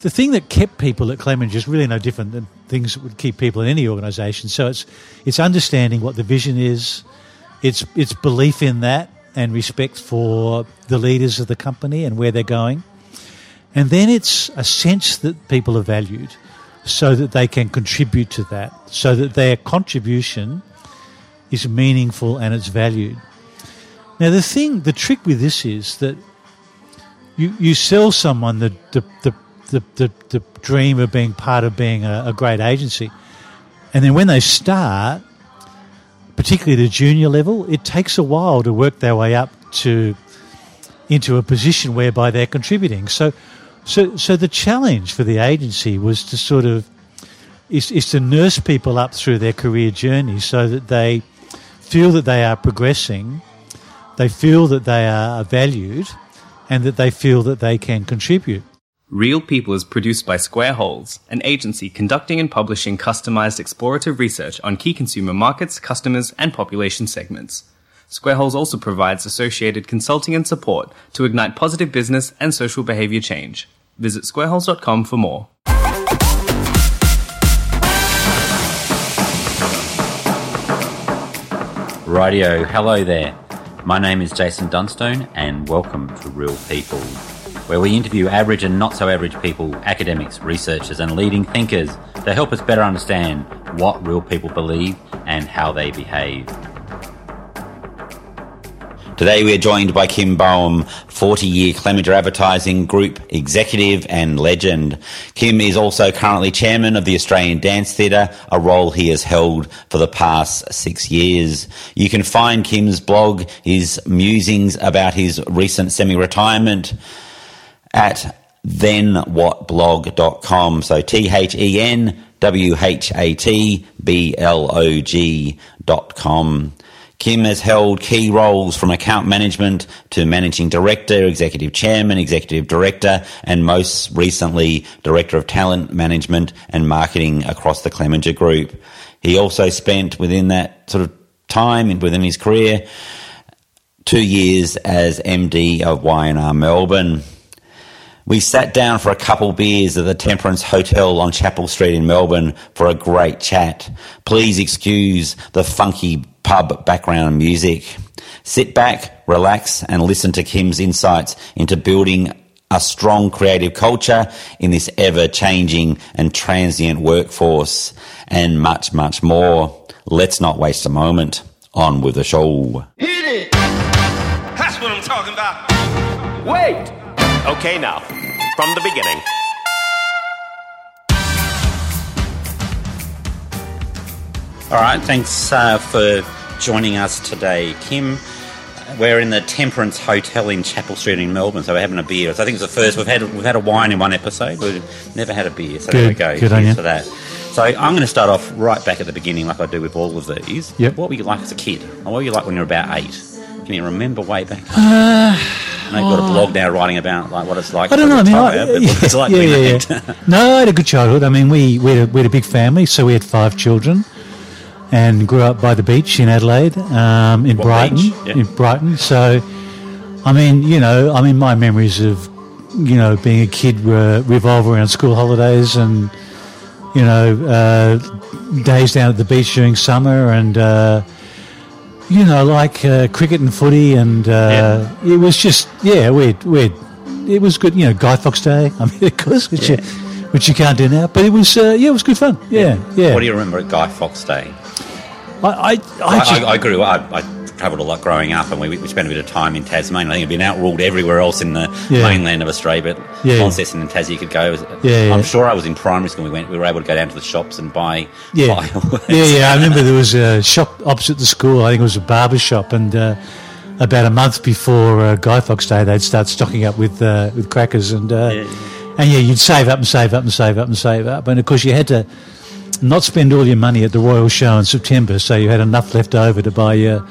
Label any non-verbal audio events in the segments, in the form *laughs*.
the thing that kept people at Clemenger is really no different than things that would keep people in any organisation. So it's it's understanding what the vision is, it's it's belief in that, and respect for the leaders of the company and where they're going, and then it's a sense that people are valued, so that they can contribute to that, so that their contribution is meaningful and it's valued. Now the thing, the trick with this is that you you sell someone the the, the the, the, the dream of being part of being a, a great agency. And then when they start, particularly the junior level, it takes a while to work their way up to into a position whereby they're contributing. So, so, so the challenge for the agency was to sort of is, is to nurse people up through their career journey so that they feel that they are progressing, they feel that they are valued, and that they feel that they can contribute. Real People is produced by Square Holes, an agency conducting and publishing customized explorative research on key consumer markets, customers, and population segments. Square Holes also provides associated consulting and support to ignite positive business and social behavior change. Visit squareholes.com for more. Radio, hello there. My name is Jason Dunstone, and welcome to Real People where we interview average and not so average people, academics, researchers, and leading thinkers to help us better understand what real people believe and how they behave. Today we are joined by Kim Boehm, 40 year Clemenger Advertising Group executive and legend. Kim is also currently chairman of the Australian Dance Theatre, a role he has held for the past six years. You can find Kim's blog, his musings about his recent semi retirement at thenwhatblog.com. So T H E N W H A T B L O G dot com. Kim has held key roles from account management to managing director, executive chairman, executive director, and most recently, director of talent management and marketing across the Clemenger Group. He also spent within that sort of time within his career two years as MD of Y&R Melbourne. We sat down for a couple beers at the Temperance Hotel on Chapel Street in Melbourne for a great chat. Please excuse the funky pub background music. Sit back, relax, and listen to Kim's insights into building a strong creative culture in this ever changing and transient workforce, and much, much more. Let's not waste a moment. On with the show. Hit it! That's what I'm talking about. Wait! Okay, now, from the beginning. All right, thanks uh, for joining us today, Kim. We're in the Temperance Hotel in Chapel Street in Melbourne, so we're having a beer. So I think it's the first we've had. We've had a wine in one episode. We've never had a beer, so Good, there we go. good on Cheers you. for that. So I'm going to start off right back at the beginning, like I do with all of these. Yep. What were you like as a kid? Or what were you like when you were about eight? Can you remember way back? Uh, I know you've got a blog now writing about like what it's like. I don't know. I mean, I, *laughs* it's like yeah, being yeah, yeah. no, I had a good childhood. I mean, we we had, a, we had a big family, so we had five children, and grew up by the beach in Adelaide, um, in What Brighton. Yeah. in Brighton. So, I mean, you know, I mean, my memories of you know being a kid were revolve around school holidays and you know uh, days down at the beach during summer and. Uh, you know, like uh, cricket and footy, and uh, it was just yeah, we we it was good. You know, Guy Fawkes Day. *laughs* I mean, of course, which you which you can't do now, but it was uh, yeah, it was good fun. Yeah, yeah. What do you remember at Guy Fawkes Day? I I, I, I, just, I, I grew up. I, I travelled a lot growing up, and we, we spent a bit of time in Tasmania. I think it'd been outruled everywhere else in the Yeah. mainland of Australia, but Yeah. Launceston and Tassie you could go. Yeah, yeah. I'm sure I was in primary school. We went. We were able to go down to the shops and buy yeah, fireworks. yeah, yeah. I remember there was a shop opposite the school. I think it was a barber shop, and uh, about a month before uh, Guy Fawkes Day, they'd start stocking up with uh, with crackers, and uh, and yeah, you'd save up and save up and save up and save up, and of course you had to not spend all your money at the Royal Show in September, so you had enough left over to buy your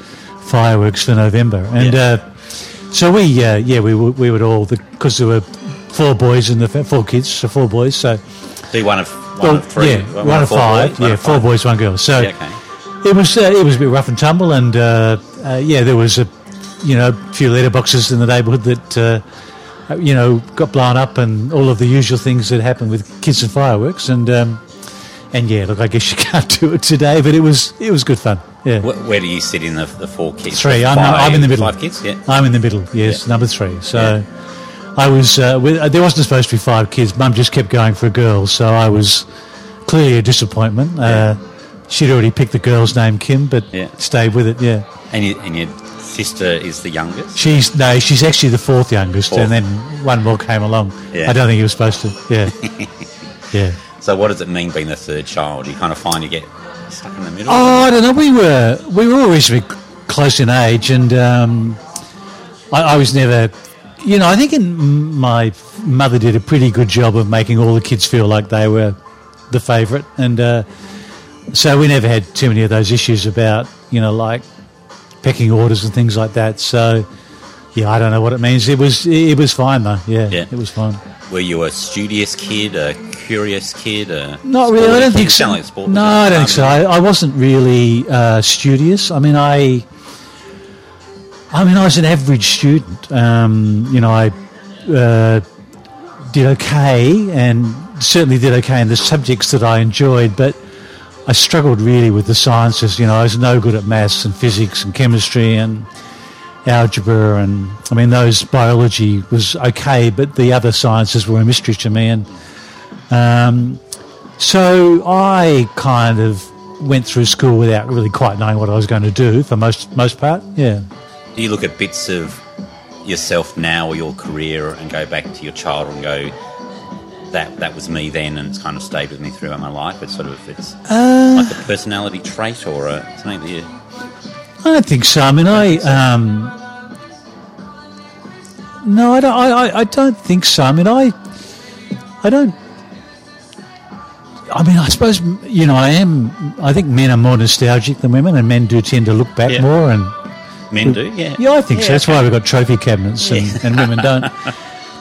fireworks for November, and Yeah. uh, so we uh, yeah we would we would all because there were four boys and the four kids, so four boys, so. be one of one Well, of three. yeah, one, of four five. boys, one yeah, of four five. boys, one girl. So Yeah, okay. it was uh, it was a bit rough and tumble, and uh, uh, yeah, there was a you know a few letterboxes in the neighbourhood that uh, uh, you know, got blown up and all of the usual things that happen with kids and fireworks. And um, and yeah, look, I guess you *laughs* can't do it today, but it was it was good fun. Yeah, Where, where do you sit in the, the four kids? three. I'm, I'm in the middle. Five kids, yeah. I'm in the middle. Yes, Yeah. number three. So. I was. Uh, with, uh, there wasn't supposed to be five kids. Mum just kept going for a girl, so I was clearly a disappointment. Uh, she'd already picked the girl's name, Kim, but Yeah. stayed with it. Yeah. And, you, and your sister is the youngest? She's no, she's actually the fourth youngest, Fourth. and then one more came along. Yeah. I don't think he was supposed to. Yeah, *laughs* yeah. So what does it mean being the third child? You kind of find you get stuck in the middle? Oh, I don't know. We were we were reasonably close in age, and um, I, I was never. You know, I think in, my mother did a pretty good job of making all the kids feel like they were the favourite, and uh, so we never had too many of those issues about you know like pecking orders and things like that. So. Yeah, I don't know what it means. It was it was fine though. Yeah, Yeah. it was fine. Were you a studious kid, a curious kid? A Not really. I don't think so. like no, I don't think so. I, I wasn't really uh, studious. I mean, I, I mean, I was an average student. Um, you know, I uh, did okay, and certainly did okay in the subjects that I enjoyed, but. I struggled really with the sciences. You know, I was no good at maths and physics and chemistry and algebra, and I mean, those biology was okay, but the other sciences were a mystery to me. And um, so I kind of went through school without really quite knowing what I was going to do for most most part. Yeah. Do you look at bits of yourself now or your career and go back to your child and go, that that was me then, and it's kind of stayed with me throughout my life? It's sort of it's Uh, like a personality trait or a, something that you. I don't think so. I mean, I um, no, I don't. I, I, I don't think so. I mean, I I don't. I mean, I suppose you know I am. I think men are more nostalgic than women, and men do tend to look back Yeah. more and Men do, yeah. Yeah, I think so. That's why we've got trophy cabinets and, and women don't.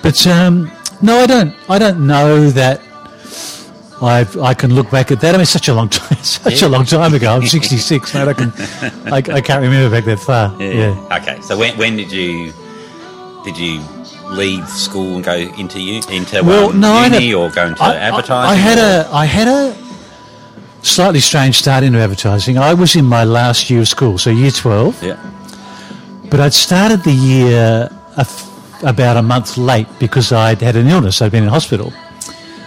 But um, no, I don't. I don't know that. I I can look back at that. I mean, it's such a long *laughs* time. Such a long time ago. I'm 66, mate. I can. I, I can't remember back that far. Yeah. Okay, so when, when did you did you leave school and go into u- into Well, um, no, I uni or go into I- I- advertising? I, had or- a I had a slightly strange start into advertising. I was in my last year of school, so year 12. yeah. But I'd started the year a f- about a month late because I'd had an illness. I'd been in hospital.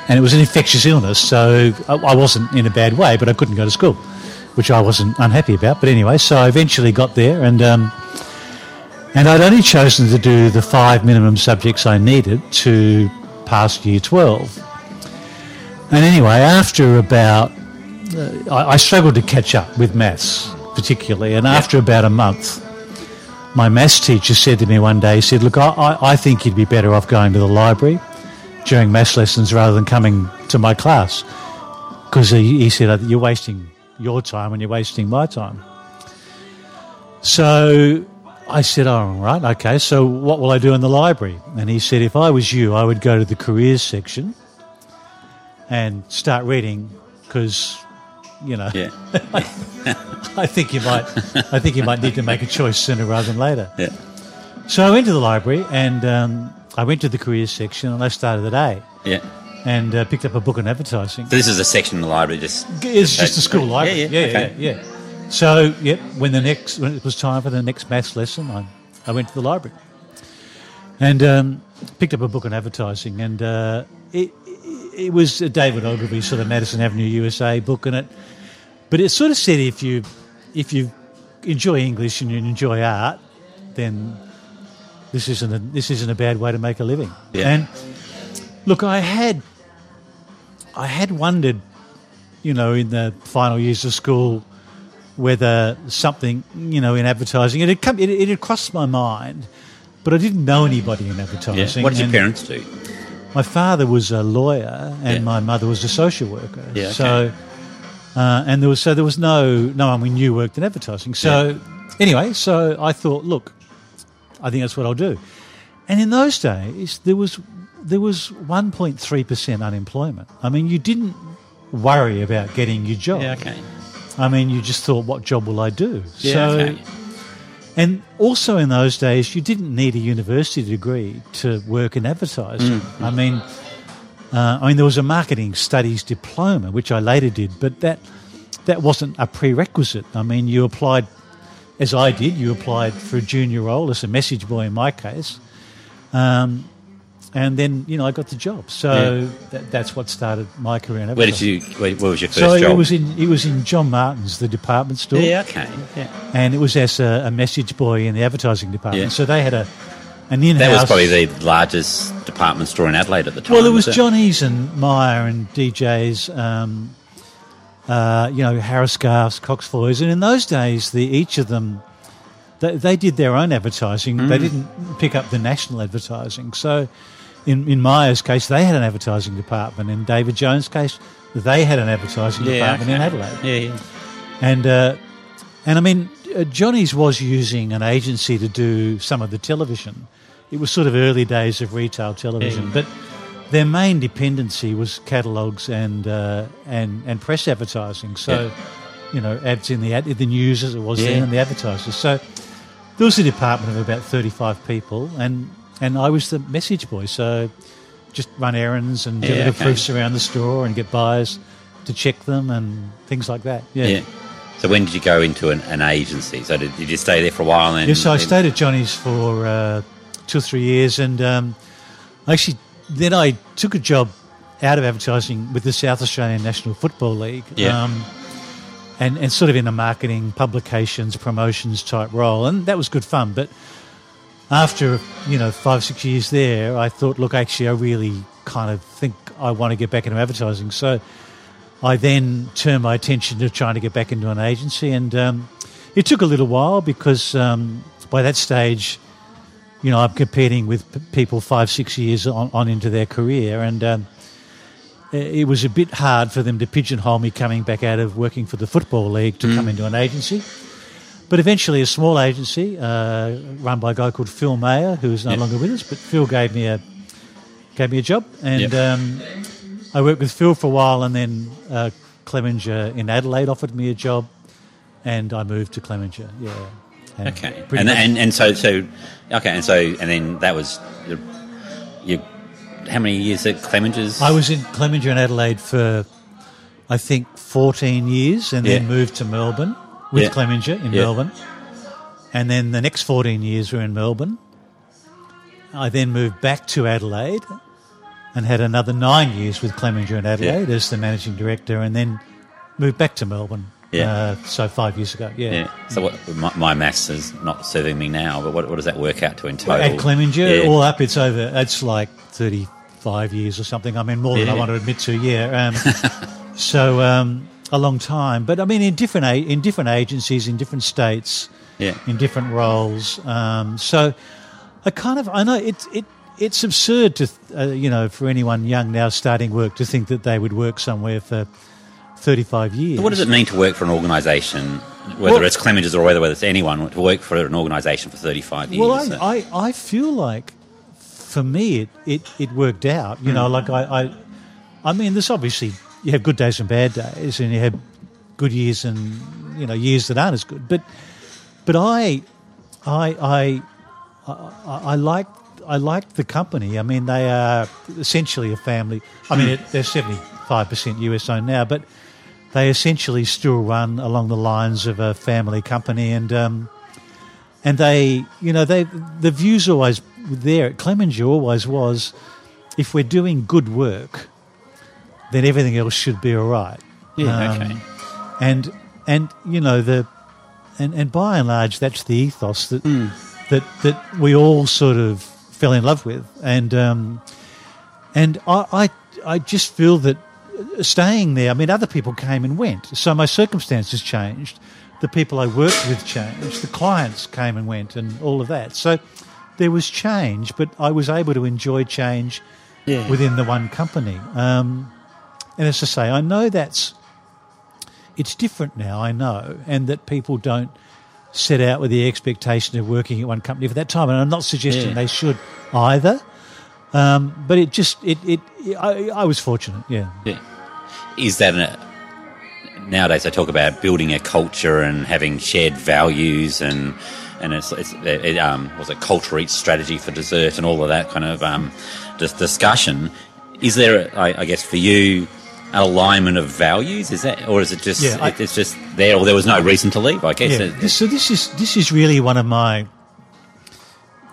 And it was an infectious illness, so I, I wasn't in a bad way, but I couldn't go to school, which I wasn't unhappy about. But anyway, so I eventually got there, and um, and I'd only chosen to do the five minimum subjects I needed to pass year 12. And anyway, after about, uh, I, I struggled to catch up with maths, particularly, and after about a month, my maths teacher said to me one day, he said, Look, I, I, I think you'd be better off going to the library during maths lessons rather than coming to my class. Because he, he said, You're wasting your time and you're wasting my time. So I said, Oh, right, okay, so what will I do in the library? And he said, If I was you, I would go to the careers section and start reading because, you know, Yeah. *laughs* I think you might. I think you might need to make a choice sooner rather than later. Yeah. So I went to the library and um, I went to the careers section and I started the day Yeah. and uh, picked up a book on advertising. So this is a section in the library just It's just a school library. Yeah, Yeah, yeah, yeah, yeah. So yep, when the next when it was time for the next maths lesson, I, I went to the library and um, picked up a book on advertising and uh, it, it was a David Ogilvy sort of Madison Avenue USA book in it, but it sort of said if you if you enjoy English and you enjoy art, then this isn't a, this isn't a bad way to make a living. Yeah. And look, I had I had wondered, you know, in the final years of school, whether something, you know, in advertising it had come, it, it had crossed my mind, but I didn't know anybody in Yeah. advertising. What did your parents do? My father was a lawyer, and Yeah. my mother was a social worker. Yeah, okay. So, uh, and there was so there was no no one we knew worked in advertising. So, anyway, so I thought, look, I think that's what I'll do. And in those days, there was there was 1.3 percent unemployment. I mean, you didn't worry about getting your job. Yeah, okay. I mean, you just thought, what job will I do? Yeah, so, okay. And also in those days, you didn't need a university degree to work in advertising. I mean, uh, I mean, there was a marketing studies diploma, which I later did, but that that wasn't a prerequisite. I mean, you applied, as I did, you applied for a junior role as a message boy in my case, um, and then you know I got the job. So that, that's what started my career in Where did you? Where, where was your first So job? So it was in it was in John Martin's, the department store yeah, okay. Yeah. and it was as a, a message boy in the advertising department. Yeah. So they had a an in-house. That was probably the largest department store in Adelaide at the time. well, it was it? Johnny's and Myer and DJ's. Um, uh, you know, Harris Scarfe, Cox Foys, and in those days, the each of them. They, they did their own advertising. They Mm. didn't pick up the national advertising. So, in, in Myer's case, they had an advertising department. In David Jones' case, they had an advertising Yeah, department in. Adelaide. Yeah, yeah. And uh, and I mean, uh, Johnny's was using an agency to do some of the television. It was sort of early days of retail television, Yeah. but their main dependency was catalogues and uh, and and press advertising. So, Yeah. you know, ads in the ad, in the news as it was then, and the advertisers. So there was a department of about thirty five people, and and I was the message boy. So just run errands and Yeah, deliver okay. proofs around the store and get buyers to check them and things like that. yeah. So when did you go into an, an agency? So did, did you stay there for a while? And Yes, so I stayed at Johnny's for uh, two or three years, and um, actually, then I took a job out of advertising with the South Australian National Football League, Yeah. um, and and sort of in a marketing, publications, promotions type role, and that was good fun. But after you know five six years there, I thought, look, actually, I really kind of think I want to get back into advertising, so. I then turned my attention to trying to get back into an agency, and um, it took a little while because um, by that stage, you know, I'm competing with p- people five, six years on, on into their career, and um, it it was a bit hard for them to pigeonhole me coming back out of working for the football league to come into an agency. But eventually, a small agency uh, run by a guy called Phil Mayer, who is no Yeah. longer with us, but Phil gave me a gave me a job, and Yep. um, I worked with Phil for a while, and then uh, Clemenger in Adelaide offered me a job, and I moved to Clemenger. Yeah. And Okay, and, and and so so okay, and so and then that was your, your how many years at Clemenger's? I was in Clemenger in Adelaide for, I think, 14 years, and then moved to Melbourne with Yeah. Clemenger in Yeah. Melbourne. And then the next 14 years were in Melbourne. I then moved back to Adelaide and had another nine years with Clemenger in Adelaide as the managing director, and then moved back to Melbourne. Yeah. Uh, so five years ago, yeah. yeah. So what my, my maths is not serving me now, but what, what does that work out to in total? At Clemenger, Yeah. all up, it's over. It's like thirty-five years or something. I mean, more than I want to admit to. Yeah. Um, *laughs* so um, a long time, but I mean, in different a- in different agencies, in different states, Yeah. in different roles. Um, so I kind of I know it it. It's absurd to, uh, you know, for anyone young now starting work to think that they would work somewhere for 35 years. So what does it mean to work for an organisation, whether Well- it's Clemenger's or whether whether it's anyone, to work for an organisation for 35 years? Well, I, I, I feel like for me it, it, it worked out. You know, like I, I I mean, there's obviously you have good days and bad days, and you have good years and you know years that aren't as good. But but I I I I, I like. I like the company. I mean, they are essentially a family. I mean, they're seventy-five percent US owned now, but they essentially still run along the lines of a family company, and um, and they, you know, they the views always there at Clemenger always was, if we're doing good work, then everything else should be all right. Yeah, Um, okay. And and you know the, and and by and large, that's the ethos that Hmm. that that we all sort of fell in love with, and um, and I, I I just feel that staying there. I mean, other people came and went, so my circumstances changed. The people I worked with changed. The clients came and went, and all of that. So there was change, but I was able to enjoy change Yeah. within the one company. Um, and as I say, I know that's it's different now. I know, and that people don't set out with the expectation of working at one company for that time. And I'm not suggesting Yeah. they should either. Um, but it just it it I, I was fortunate. Yeah. Yeah. Is that a, nowadays I talk about building a culture and having shared values and and it's, it's it, um, was a culture eats strategy for dessert and all of that kind of um, discussion. Is there, I, I guess, for you, alignment of values? Is that, or is it just Yeah, I- it's just there, or there was no reason to leave? I guess. Yeah. So this is this is really one of my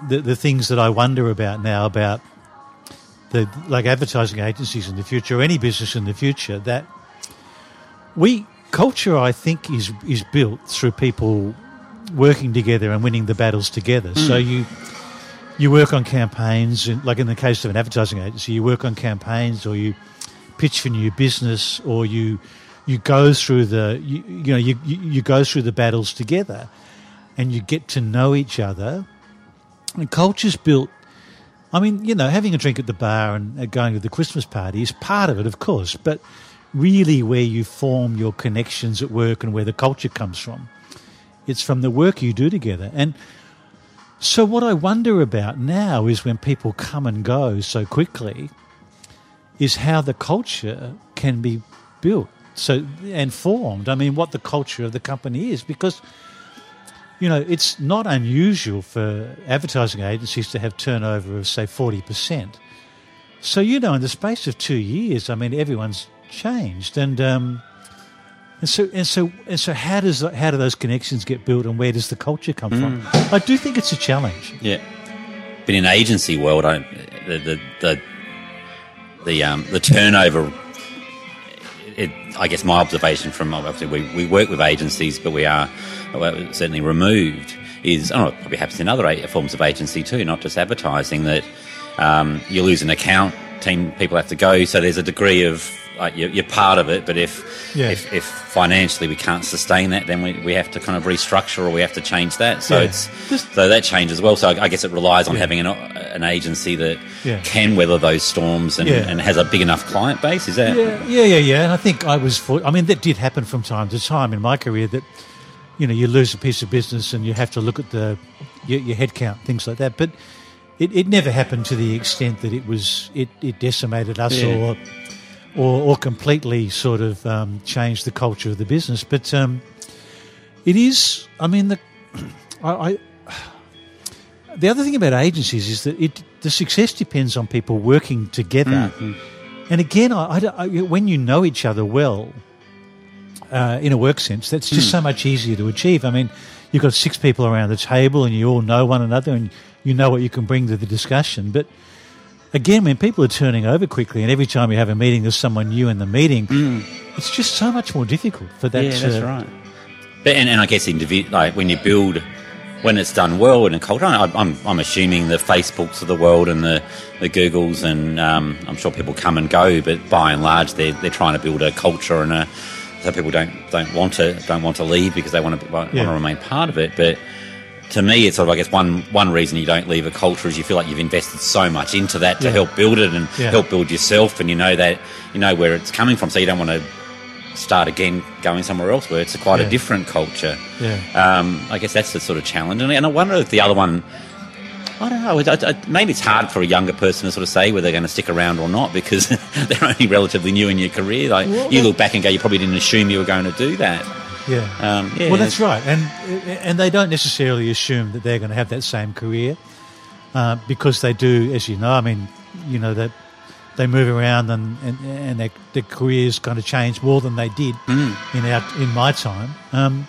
the the things that I wonder about now about the like advertising agencies in the future or any business in the future that we culture I think is is built through people working together and winning the battles together. So mm. you you work on campaigns, and like in the case of an advertising agency, you work on campaigns or you pitch for new business or you you go through the you, you know you, you go through the battles together and you get to know each other and culture's built I mean, you know, having a drink at the bar and going to the Christmas party is part of it, of course, but really where you form your connections at work and where the culture comes from. It's from the work you do together. And so, what I wonder about now is when people come and go so quickly, is how the culture can be built so and formed. I mean, what the culture of the company is, because you know it's not unusual for advertising agencies to have turnover of say forty percent. So you know, in the space of two years, I mean, everyone's changed, and um, and so and so and so, how does how do those connections get built, and where does the culture come from? I do think it's a challenge. Yeah, but in agency world, I, the the the the, um, the turnover. It, I guess my observation from obviously we, we work with agencies, but we are certainly removed. Is oh, it probably happens in other forms of agency too, not just advertising. That um, you lose an account, team people have to go, so there's a degree of like you're, you're part of it. But if, Yeah. if if financially we can't sustain that, then we, we have to kind of restructure or we have to change that. So Yeah. it's This- so that changes as well. So I, I guess it relies on Yeah. having an, an agency that can weather those storms and, and has a big enough client base. Is that? Yeah, yeah, yeah, yeah. And I think I was for. I mean, that did happen from time to time in my career. That you know, you lose a piece of business and you have to look at the your, your head count, things like that. But it, it never happened to the extent that it was. It, it decimated us or, or or completely sort of um, changed the culture of the business. But um, it is. I mean, the *clears throat* I. I *sighs* the other thing about agencies is that it the success depends on people working together. And again, I, I I- when you know each other well, uh, in a work sense, that's just so much easier to achieve. I mean, you've got six people around the table and you all know one another and you know what you can bring to the discussion. But again, when people are turning over quickly and every time you have a meeting, there's someone new in the meeting, it's just so much more difficult for that Yeah, to. that's right. But and, and I guess individ- like when you build, when it's done well in a culture, I, I'm I'm assuming the Facebooks of the world and the the Googles and um, I'm sure people come and go, but by and large they're they're trying to build a culture and a so people don't don't want to don't want to leave because they want to want Yeah. to remain part of it, but. To me, it's sort of, I guess, one one reason you don't leave a culture is you feel like you've invested so much into that to Yeah. help build it and Yeah. help build yourself, and you know that you know where it's coming from, so you don't want to start again going somewhere else where it's a quite Yeah. a different culture. Yeah. Um, I guess that's the sort of challenge. And, and I wonder if the other one, I don't know, I, I, maybe it's hard for a younger person to sort of say whether they're going to stick around or not because *laughs* they're only relatively new in your career. Like you look back and go, you probably didn't assume you were going to do that. Yeah. Um, yeah. Well, that's right, and and they don't necessarily assume that they're going to have that same career uh, because they do, as you know. I mean, you know that they move around and and, and their, their careers kind of change more than they did in our in my time, um,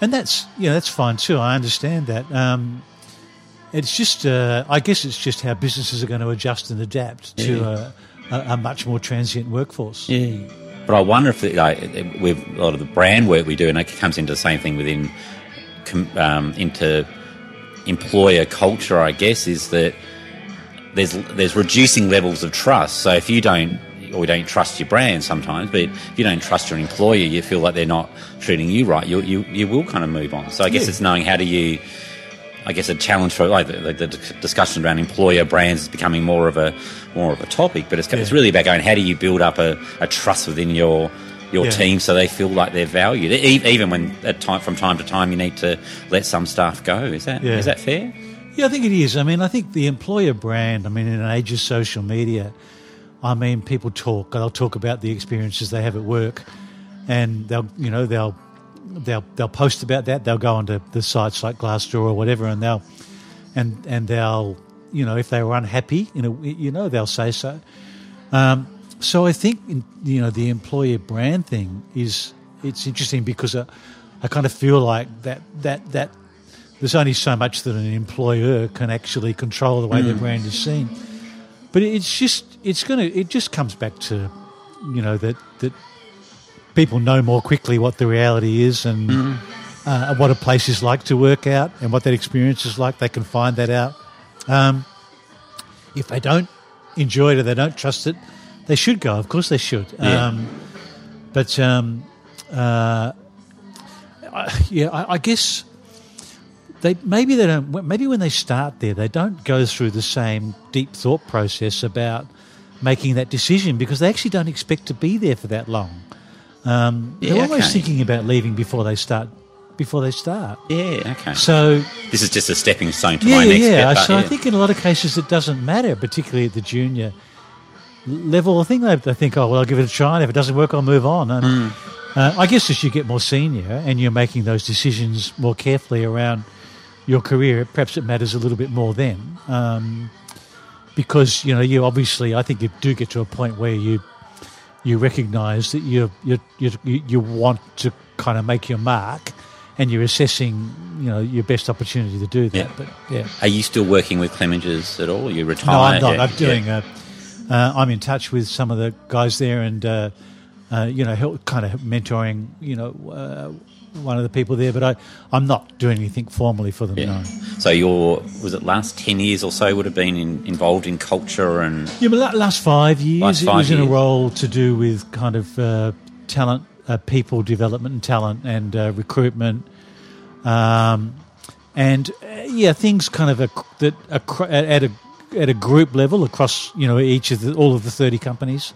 and that's you know that's fine too. I understand that. Um, it's just, uh, I guess, it's just how businesses are going to adjust and adapt to a, a, a much more transient workforce. Yeah. But I wonder if, the, like, with a lot of the brand work we do, and it comes into the same thing within, um, into employer culture, I guess, is that there's there's reducing levels of trust. So if you don't, or you don't trust your brand sometimes, but if you don't trust your employer, you feel like they're not treating you right, you you, you will kind of move on. So I guess Yeah. it's knowing how do you. I guess a challenge for like the, the, discussion around employer brands is becoming more of a more of a topic, but it's, it's really about going how do you build up a, a trust within your your Yeah. team so they feel like they're valued, even when at time from time to time you need to let some staff go. Is that is Yeah. that fair? Yeah, I think it is. I mean, I think the employer brand, I mean, in an age of social media, I mean, people talk, they'll talk about the experiences they have at work and they'll, you know, they'll they'll they'll post about that. They'll go onto the sites like Glassdoor or whatever, and they'll and and they'll you know if they were unhappy, you know you know they'll say so. Um, so I think you know the employer brand thing is it's interesting because I, I kind of feel like that that that there's only so much that an employer can actually control the way mm. their brand is seen. But it's just it's gonna it just comes back to you know that that people know more quickly what the reality is and mm. uh, what a place is like to work out and what that experience is like. They can find that out. Um, if they don't enjoy it or they don't trust it, they should go. Of course, they should. Yeah. Um, but um, uh, I, yeah, I, I, guess they maybe they don't. Maybe when they start there, they don't go through the same deep thought process about making that decision because they actually don't expect to be there for that long. Um, yeah, they're always okay. thinking about leaving before they start. Before they start, yeah, okay. So this is just a stepping stone to yeah, my next yeah. Step, so yeah. I think in a lot of cases it doesn't matter, particularly at the junior level. I think they, they think, oh well, I'll give it a try, and if it doesn't work, I'll move on. And mm. uh, I guess as you get more senior and you're making those decisions more carefully around your career, perhaps it matters a little bit more then. Um, because you know you obviously I think you do get to a point where you you recognise that you you you you want to kind of make your mark, and you're assessing you know your best opportunity to do that. Yeah. But yeah, are you still working with Clemenger's at all? You retired? No, I'm not. Yeah. I'm doing. Yeah. A, uh, I'm in touch with some of the guys there, and uh, uh, you know, help, kind of mentoring. You know uh, one of the people there, but I, I'm not doing anything formally for them. Yeah. No. So your was it last ten years or so would have been in, involved in culture and yeah, but last five years last five it was years. in a role to do with kind of uh, talent, uh, people development, and talent and uh, recruitment, um, and uh, yeah, things kind of a, that a, at a at a group level across you know each of the, all of the thirty companies.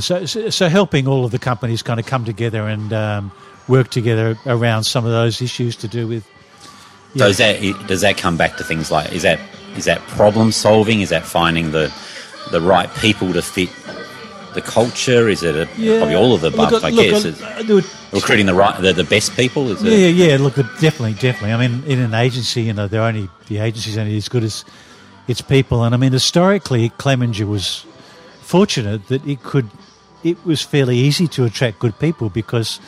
So, so, so, helping all of the companies kind of come together and um, work together around some of those issues to do with. Yeah. So is that does that come back to things like is that is that problem solving? Is that finding the the right people to fit the culture? Is it a, yeah. probably all of the above? Look, I look, guess uh, recruiting the right the, the best people. Is yeah, it? yeah. Look, definitely, definitely. I mean, in an agency, you know, they're only the agency's only as good as its people, and I mean, historically, Clemenger was fortunate that it could. It was fairly easy to attract good people because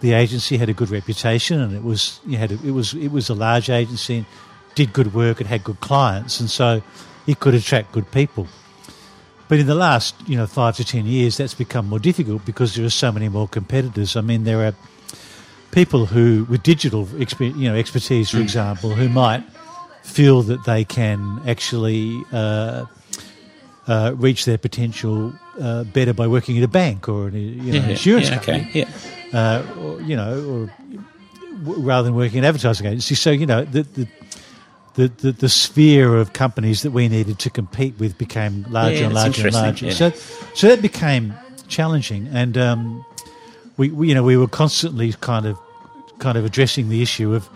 the agency had a good reputation, and it was you had a, it was it was a large agency, and did good work, it had good clients, and so it could attract good people. But in the last you know five to ten years, that's become more difficult because there are so many more competitors. I mean, there are people who with digital you know expertise, for example, who might feel that they can actually uh, uh, reach their potential uh, better by working at a bank or an you know, yeah, insurance yeah, company. Okay, yeah uh, or, you know, or rather than working in advertising agency. So you know, the, the the, the, the, sphere of companies that we needed to compete with became larger yeah, and larger and larger. Yeah. So, so that became challenging, and um, we, we, you know we were constantly kind of kind of addressing the issue of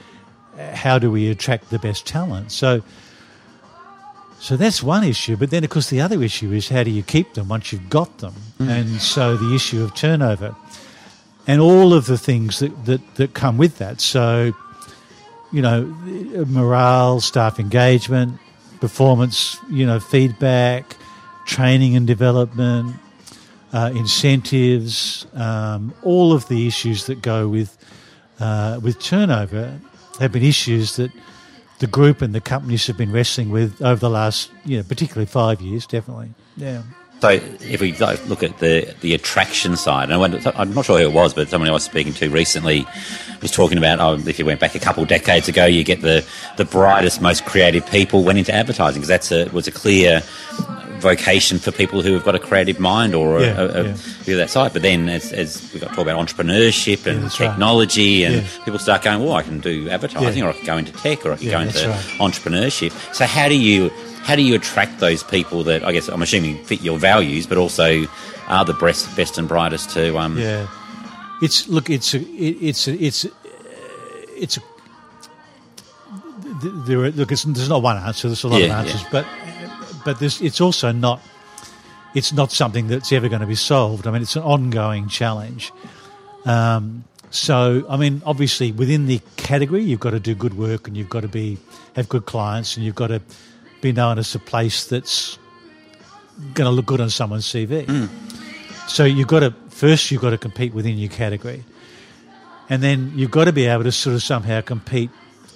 how do we attract the best talent. So, so that's one issue. But then, of course, the other issue is how do you keep them once you've got them, mm. and so the issue of turnover and all of the things that, that, that come with that. So, you know, morale, staff engagement, performance, you know, feedback, training and development, uh, incentives, um, all of the issues that go with uh, with turnover have been issues that the group and the companies have been wrestling with over the last, you know, particularly five years, definitely. Yeah. So if we look at the the attraction side, and I'm not sure who it was, but someone I was speaking to recently was talking about oh, if you went back a couple of decades ago, you get the, the brightest, most creative people went into advertising because that's a was a clear vocation for people who have got a creative mind or yeah, a, a, yeah. a that side. But then, as, as we've got to talk about entrepreneurship and yeah, technology, right. and people start going, "Well, I can do advertising, or I can go into tech, or I can go into right. entrepreneurship." So, how do you how do you attract those people that I guess I'm assuming fit your values, but also are the best, best and brightest to? Um, yeah, it's look, it's a, it, it's a, it's a, it's a, there are, look, there's not one answer. There's a lot yeah, of answers, yeah. but but there's, it's also not it's not something that's ever going to be solved. I mean, it's an ongoing challenge. Um, So, I mean, obviously, within the category, you've got to do good work, and you've got to be have good clients, and you've got to be known as a place that's going to look good on someone's CV. So you've got to first you've got to compete within your category, and then you've got to be able to sort of somehow compete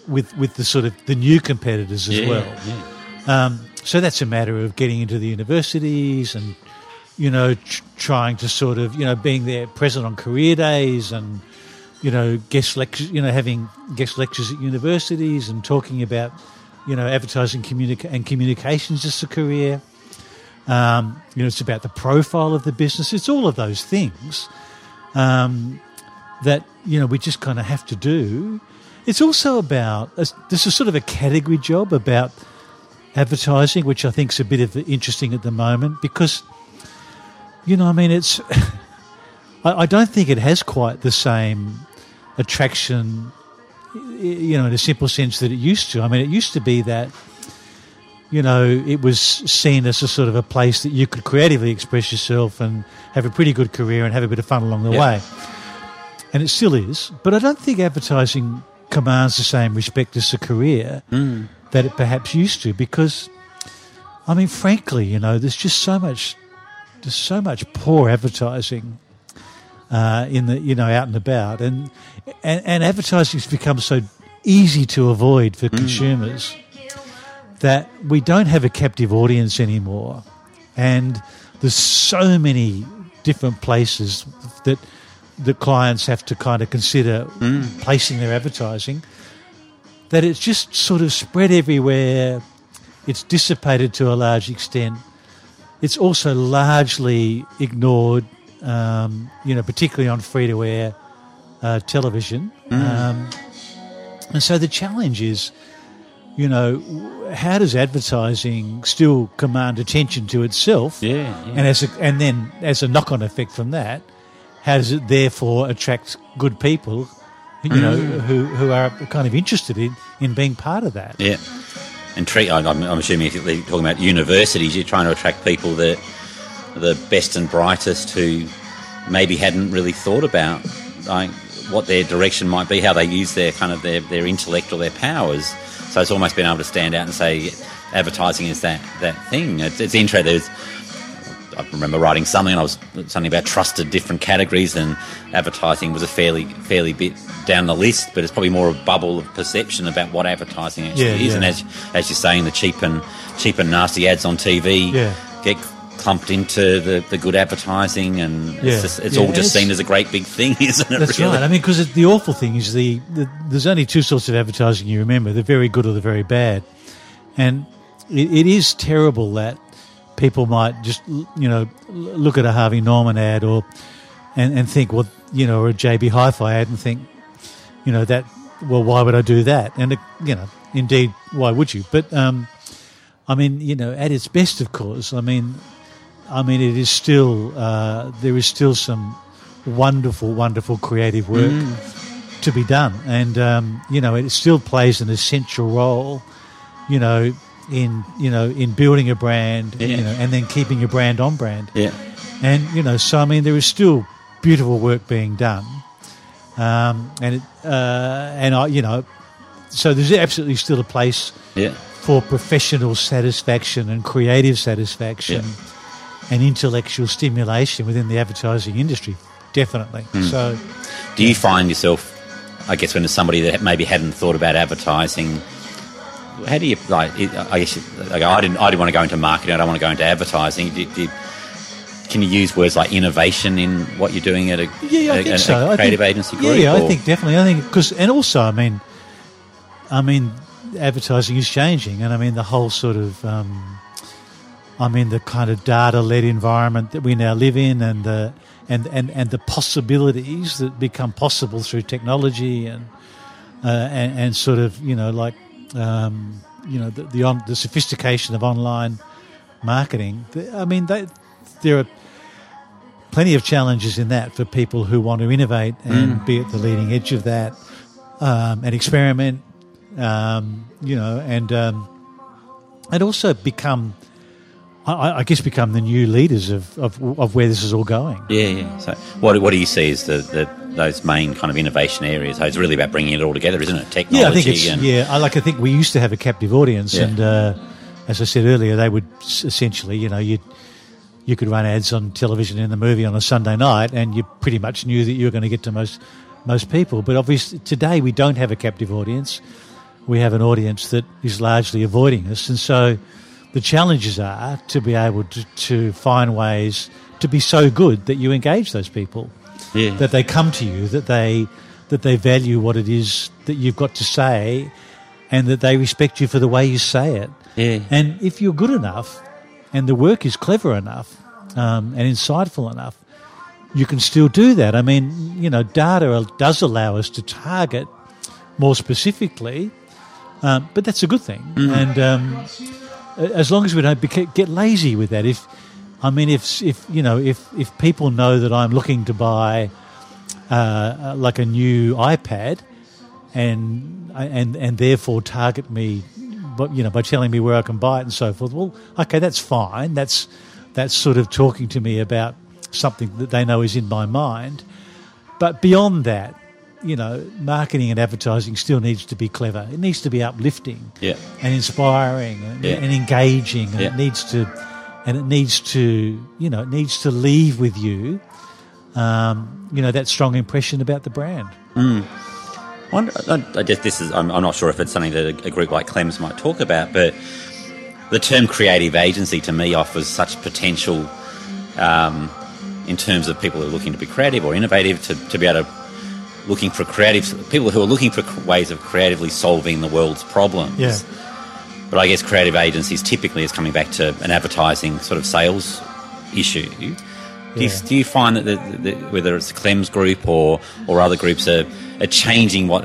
with with the sort of the new competitors as Yeah, well. yeah. Um, so that's a matter of getting into the universities and you know tr- trying to sort of you know being there present on career days and you know guest lectures you know having guest lectures at universities and talking about you know advertising communica- and communications as a career. Um, you know, it's about the profile of the business. It's all of those things um, that you know we just kind of have to do. It's also about this is sort of a category job about advertising, which I think is a bit of interesting at the moment because you know, I mean, it's *laughs* I, I don't think it has quite the same attraction, you know, in a simple sense that it used to. I mean, it used to be that you know, it was seen as a sort of a place that you could creatively express yourself and have a pretty good career and have a bit of fun along the Yeah. way. And it still is. But I don't think advertising commands the same respect as a career hmm. that it perhaps used to because, I mean, frankly, you know, there's just so much, there's so much poor advertising uh, in the, you know, out and about. And, and, and advertising's become so easy to avoid for consumers that we don't have a captive audience anymore. And there's so many different places that the clients have to kind of consider placing their advertising that it's just sort of spread everywhere. It's dissipated to a large extent. It's also largely ignored, um, you know, particularly on free to air uh, television. Um, and so the challenge is, you know, how does advertising still command attention to itself? Yeah, yeah. And as a, and then as a knock on effect from that, how does it therefore attract good people, you know, Mm. who, who are kind of interested in, in being part of that? Yeah. And treat, I'm, I'm assuming if you're talking about universities, you're trying to attract people that the best and brightest who maybe hadn't really thought about like what their direction might be, how they use their kind of their, their intellect or their powers. So it's almost been able to stand out and say advertising is that, that thing. It's, it's interesting. There's, I remember writing something, and I was something about trusted different categories, and advertising was a fairly fairly bit down the list, but it's probably more a bubble of perception about what advertising actually Yeah, is. yeah. And as as you're saying, the cheap and cheap and nasty ads on TV Yeah. get clumped into the, the good advertising, and Yeah, it's, just, it's yeah, all just it's- seen as a great big thing, *laughs* isn't it? That's really? right. I mean, because the awful thing is the, the there's only two sorts of advertising you remember: the very good or the very bad. And it, it is terrible that people might just you know look at a Harvey Norman ad or and, and think, well, you know, or a JB Hi-Fi ad and think, you know, that well, why would I do that? And it, you know, indeed, why would you? But um, I mean, you know, at its best, of course, I mean, I mean, it is still uh, there is still some wonderful, wonderful creative work to be done, and um, you know, it still plays an essential role, you know, in you know in building a brand, Yeah. you know, and then keeping your brand on brand, Yeah. and you know, so I mean, there is still beautiful work being done, um, and it, uh, and I, you know, so there's absolutely still a place Yeah. for professional satisfaction and creative satisfaction and intellectual stimulation within the advertising industry. Definitely. So, Do you find yourself, I guess, when there's somebody that maybe hadn't thought about advertising, how do you like? I guess like, I didn't. I didn't want to go into marketing. I don't want to go into advertising. Do, do, can you use words like innovation in what you're doing at a, yeah, I a- think a- so. a I creative think, agency yeah, group? Yeah, I think definitely. I think because, and also, I mean, I mean, advertising is changing, and I mean the whole sort of, um, I mean the kind of data-led environment that we now live in, and the and and and the possibilities that become possible through technology and uh, and, and sort of you know like um, you know the the, on, the sophistication of online marketing. I mean, they, there are plenty of challenges in that for people who want to innovate and be at the leading edge of that um, and experiment, um, you know, and um, and also become, I, I guess, become the new leaders of, of, of where this is all going. Yeah, yeah. So, what, what do you see as the, the those main kind of innovation areas? It's really about bringing it all together, isn't it? Technology. Yeah, I think it's and, yeah. I like. I think we used to have a captive audience, Yeah. and uh, as I said earlier, they would essentially, you know, you you could run ads on television in the movie on a Sunday night, and you pretty much knew that you were going to get to most most people. But obviously, today we don't have a captive audience. We have an audience that is largely avoiding us, and so the challenges are to be able to, to find ways to be so good that you engage those people Yeah. that they come to you, that they that they value what it is that you've got to say, and that they respect you for the way you say it. Yeah. And if you're good enough, and the work is clever enough um, and insightful enough, you can still do that. I mean, you know, data does allow us to target more specifically, um, but that's a good thing. And um, as long as we don't get lazy with that, if I mean, if if you know, if if people know that I'm looking to buy uh, like a new iPad, and and and therefore target me, but you know, by telling me where I can buy it and so forth. Well, okay, that's fine. That's that's sort of talking to me about something that they know is in my mind. But beyond that, you know, marketing and advertising still needs to be clever. It needs to be uplifting Yeah. and inspiring and, Yeah. and engaging, and Yeah. it needs to, and it needs to, you know, it needs to leave with you, um, you know, that strong impression about the brand. Wonder, I, I guess this is. I'm, I'm not sure if it's something that a, a group like Clem's might talk about, but the term creative agency to me offers such potential um, in terms of people who are looking to be creative or innovative to, to be able to looking for creative people who are looking for ways of creatively solving the world's problems. Yeah. But I guess creative agencies typically is coming back to an advertising sort of sales issue. Do, you, do you find that, the, the, whether it's the Clems group or, or other groups are, are changing what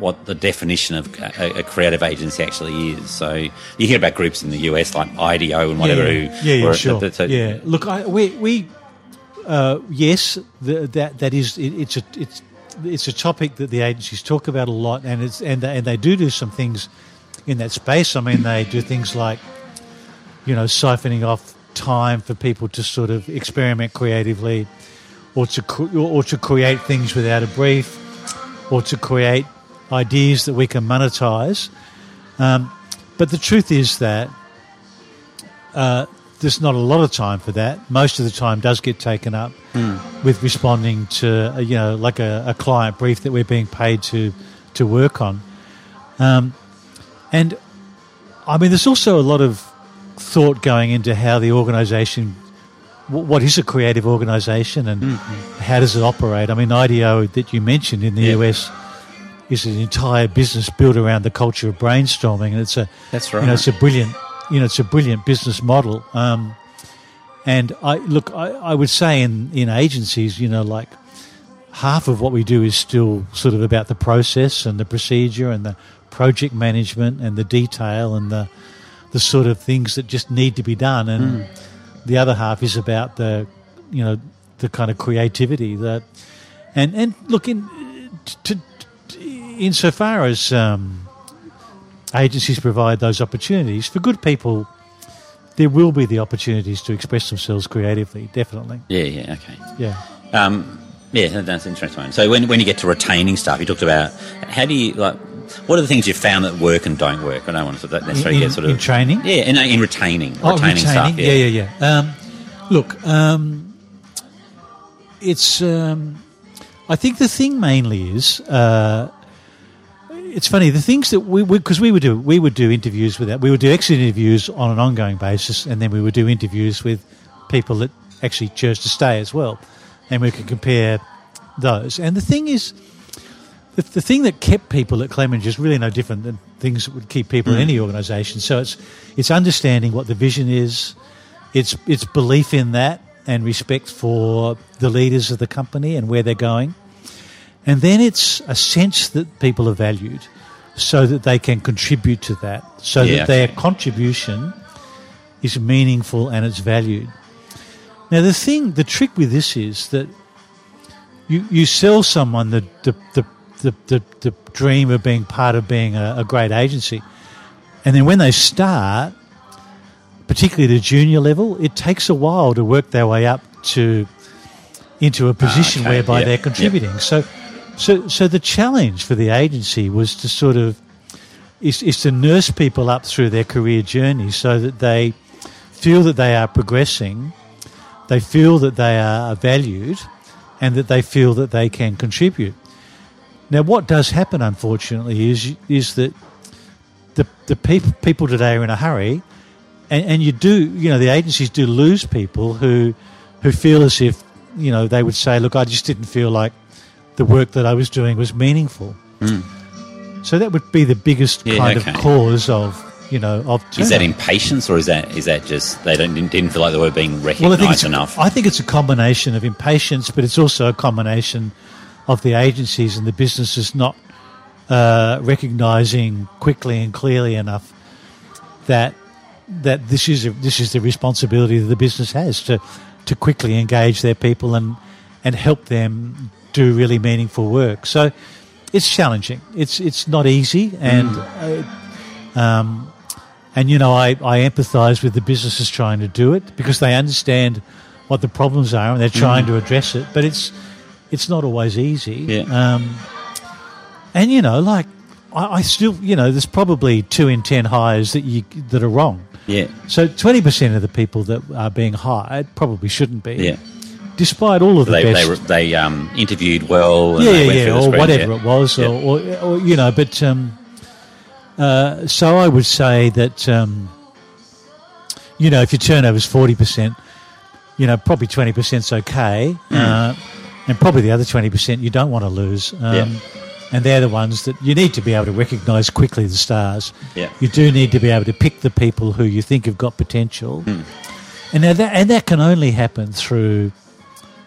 what the definition of a, a creative agency actually is? So you hear about groups in the US like IDEO and whatever yeah, who yeah, yeah, sure. yeah, look, I, we, we uh, yes, the, that that is it, it's a it's it's a topic that the agencies talk about a lot, and it's and they, and they do do some things in that space. I mean, they do things like you know siphoning off time for people to sort of experiment creatively, or to or to create things without a brief, or to create ideas that we can monetize. Um, but the truth is that uh, there's not a lot of time for that. Most of the time does get taken up with responding to, uh, you know, like a, a client brief that we're being paid to to work on. Um, and I mean, there's also a lot of thought going into how the organisation, wh- what is a creative organisation, and how does it operate. I mean, IDEO that you mentioned in the Yeah. US is an entire business built around the culture of brainstorming, and it's a That's right. you know, right. it's a brilliant, you know, it's a brilliant business model. Um, and I look, I, I would say in in agencies, you know, like half of what we do is still sort of about the process and the procedure and the project management and the detail and the the sort of things that just need to be done, and the other half is about the, you know, the kind of creativity that, and and look in to, insofar as um, agencies provide those opportunities for good people. There will be the opportunities to express themselves creatively, definitely. yeah, yeah, okay. Yeah. Um, yeah, that's interesting. So when, when you get to retaining stuff, you talked about how do you like what are the things you found that work and don't work? I don't want to sort of necessarily In- get sort of in training? Yeah, in, in retaining, Oh, retaining, stuff. Yeah, yeah, yeah. Um, look, um, it's. Um, I think the thing mainly is. Uh, it's funny the things that we because we, would do we would do interviews with that. We would do exit interviews on an ongoing basis and then we would do interviews with people that actually chose to stay as well. And we could compare those. And the thing is the, the thing that kept people at Clemenger is really no different than things that would keep people in mm. any organisation. So it's it's understanding what the vision is, it's it's belief in that, and respect for the leaders of the company and where they're going, and then it's a sense that people are valued, so that they can contribute to that, so Yeah, that their okay. contribution is meaningful and it's valued. Now the thing, the trick with this is that you, you sell someone the the, the, the, the, the dream of being part of being a, a great agency. And then when they start, particularly the junior level, it takes a while to work their way up to into a position Ah, okay. whereby Yep. they're Yep. contributing. So, so, so the challenge for the agency was to sort of is, is to nurse people up through their career journey so that they feel that they are progressing, they feel that they are valued, and that they feel that they can contribute. Now, what does happen, unfortunately, is is that the the peop- people today are in a hurry, and, and you do, you know, the agencies do lose people who who feel as if, you know, they would say, "Look, I just didn't feel like the work that I was doing was meaningful." So that would be the biggest. Yeah, kind okay. of cause of, you know, of Is that impatience, or is that is that just they don't didn't feel like they were being Well, I recognised think enough? I think it's a combination of impatience, but it's also a combination of the agencies and the businesses not uh, recognizing quickly and clearly enough that that this is a, this is the responsibility that the business has to to quickly engage their people and and help them do really meaningful work. So it's challenging. It's it's not easy, and uh, um, and you know I, I empathise with the businesses trying to do it because they understand what the problems are and they're trying to address it. But it's it's not always easy. Yeah. Um, and you know, like I, I still, you know, there's probably two in ten hires that you that are wrong. yeah, So twenty percent of the people that are being hired probably shouldn't be. yeah. Despite all of the They best. they they um, interviewed well. And yeah, they yeah, went yeah, the or screen, whatever yeah. it was, Yeah. or, or, or you know. But um, uh, so I would say that um, you know if your turnover is forty percent, you know probably twenty percent's okay, Hmm. uh, and probably the other twenty percent you don't want to lose. Um, Yeah. And they're the ones that you need to be able to recognise quickly the stars. Yeah. You do need to be able to pick the people who you think have got potential, Hmm. and now that and that can only happen through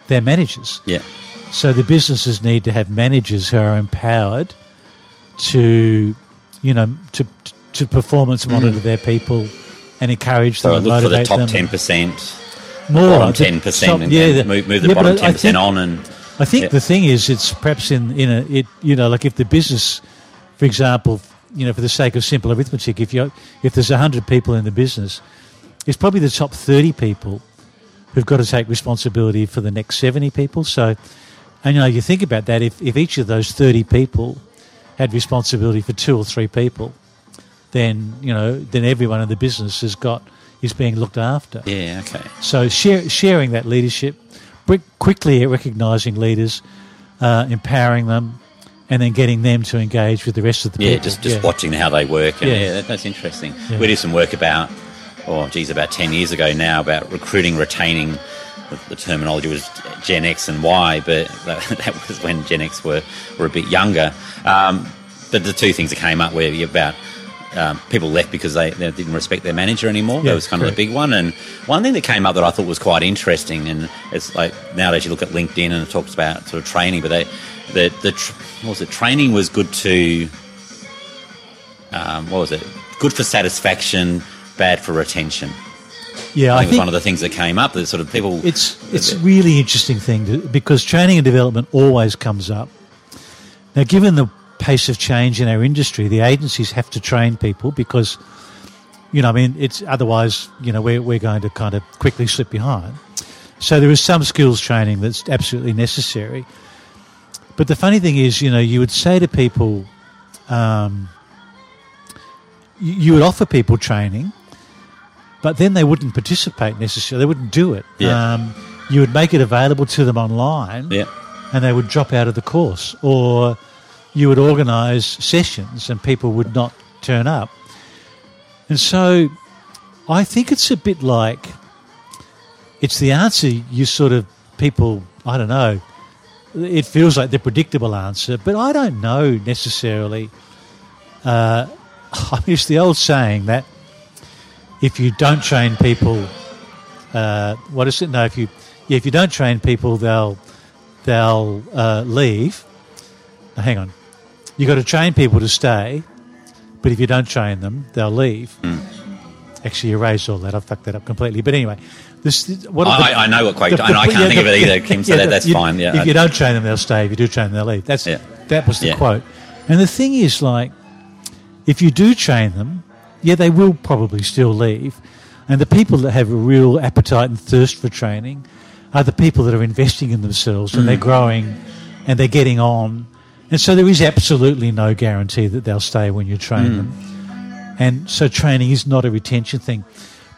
their managers. Yeah, So the businesses need to have managers who are empowered to, you know, to to performance monitor mm. their people and encourage them so and look for the top ten percent, more. ten percent, and yeah, the- move, move the yeah, bottom ten percent on. And I think Yeah. the thing is, it's perhaps in in a it you know like if the business, for example, you know, for the sake of simple arithmetic, if you if there's hundred people in the business, it's probably the top thirty people who've got to take responsibility for the next seventy people. So, and you know, you think about that. If if each of those thirty people had responsibility for two or three people, then you know, then everyone in the business has got is being looked after. yeah, okay. So share, sharing that leadership, quickly recognising leaders, uh, empowering them, and then getting them to engage with the rest of the Yeah, people. just just Yeah. watching how they work. And Yeah. yeah, that, that's interesting. Yeah. We did some work about, oh, geez, about ten years ago now about recruiting, retaining. The, the terminology was Gen X and Y, but *laughs* that, that was when Gen X were were a bit younger. Um, but the two things that came up were about. Um, people left because they, they didn't respect their manager anymore. Yeah, that was kind of the big one. And one thing that came up that I thought was quite interesting, and it's like nowadays you look at LinkedIn and it talks about sort of training, but they, the the what was it? Training was good to um, what was it? Good for satisfaction, bad for retention. yeah, I I think was think one of the things that came up. That sort of people. it's it's a really interesting thing to, because training and development always comes up. Now, given the pace of change in our industry, the agencies have to train people because, you know, I mean, it's otherwise, you know, we're, we're going to kind of quickly slip behind. So there is some skills training that's absolutely necessary. But the funny thing is, you know, you would say to people, um, you would offer people training, but then they wouldn't participate necessarily. They wouldn't do it. Yeah. Um, you would make it available to them online, yeah, and they would drop out of the course, or you would organise sessions and people would not turn up. And so, I think it's a bit like it's the answer you sort of people. I don't know. It feels like the predictable answer, but I don't know necessarily. Uh, *laughs* I mean, it's the old saying that if you don't train people, uh, what is it? No, if you yeah, if you don't train people, they'll they'll uh, leave. Now, hang on, you've got to train people to stay, but if you don't train them, they'll leave. Actually, erase all that. I fucked that up completely. But anyway, this what I, I- I know what quote, and I can't think of it either, Kim. So that, that's you- fine. Yeah, if you don't train them, they'll stay. If you do train them, they'll leave. That's Yeah. that was the Yeah. quote. And the thing is, like, if you do train them, yeah, they will probably still leave. And the people that have a real appetite and thirst for training are the people that are investing in themselves and they're mm. growing and they're getting on. And so there is absolutely no guarantee that they'll stay when you train mm. them. And so training is not a retention thing.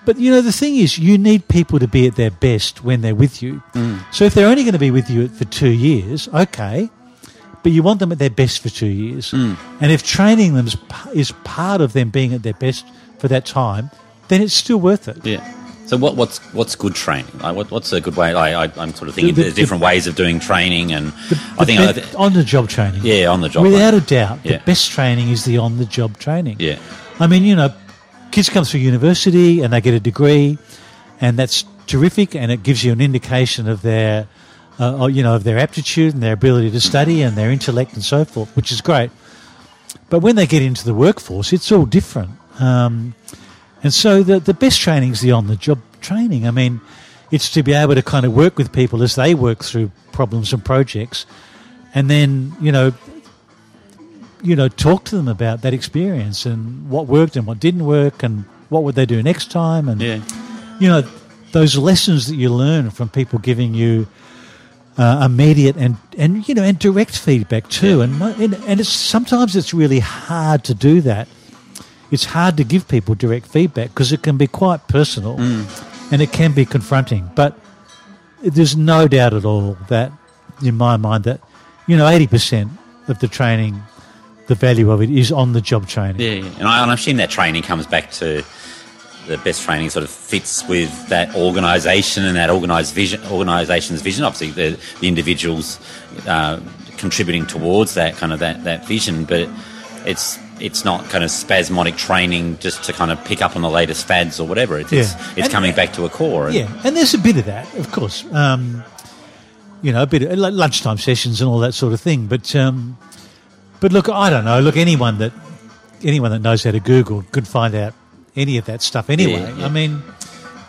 But you know, the thing is, you need people to be at their best when they're with you. Mm. So if they're only going to be with you for two years, okay, but you want them at their best for two years. Hmm. And if training them is, is part of them being at their best for that time, then it's still worth it. Yeah. So what, what's what's good training? Like what, what's a good way? Like I, I'm sort of thinking The- the- there's different ways of doing training, and I think The be- on the job training. yeah, on the job. Without a doubt, Yeah. the best training is the on the job training. yeah, I mean, you know, kids come through university and they get a degree, and that's terrific, and it gives you an indication of their, uh, you know, of their aptitude and their ability to study and their intellect and so forth, which is great. But when they get into the workforce, it's all different. Um, and so the the best training is the on the job training. I mean, it's to be able to kind of work with people as they work through problems and projects, and then you know you know, talk to them about that experience and what worked and what didn't work and what would they do next time and yeah, you know those lessons that you learn from people giving you uh, immediate and and you know and direct feedback too. And, and and it's sometimes it's really hard to do that. It's hard to give people direct feedback because it can be quite personal and it can be confronting. But there's no doubt at all that in my mind that you know 80% of the training the value of it is on the job training. Yeah. yeah. And, I, and I've seen that training comes back to the best training sort of fits with that organisation and that organised vision, organisation's vision. Obviously, the, the individuals uh, contributing towards that kind of that, that vision, but it's it's not kind of spasmodic training just to kind of pick up on the latest fads or whatever. It's it's, Yeah. it's And- coming back to a core. and- Yeah, and there's a bit of that, of course. Um, you know, a bit of like lunchtime sessions and all that sort of thing. But um, but look, I don't know. Look, anyone that anyone that knows how to Google could find out any of that stuff anyway. Yeah, yeah. I mean,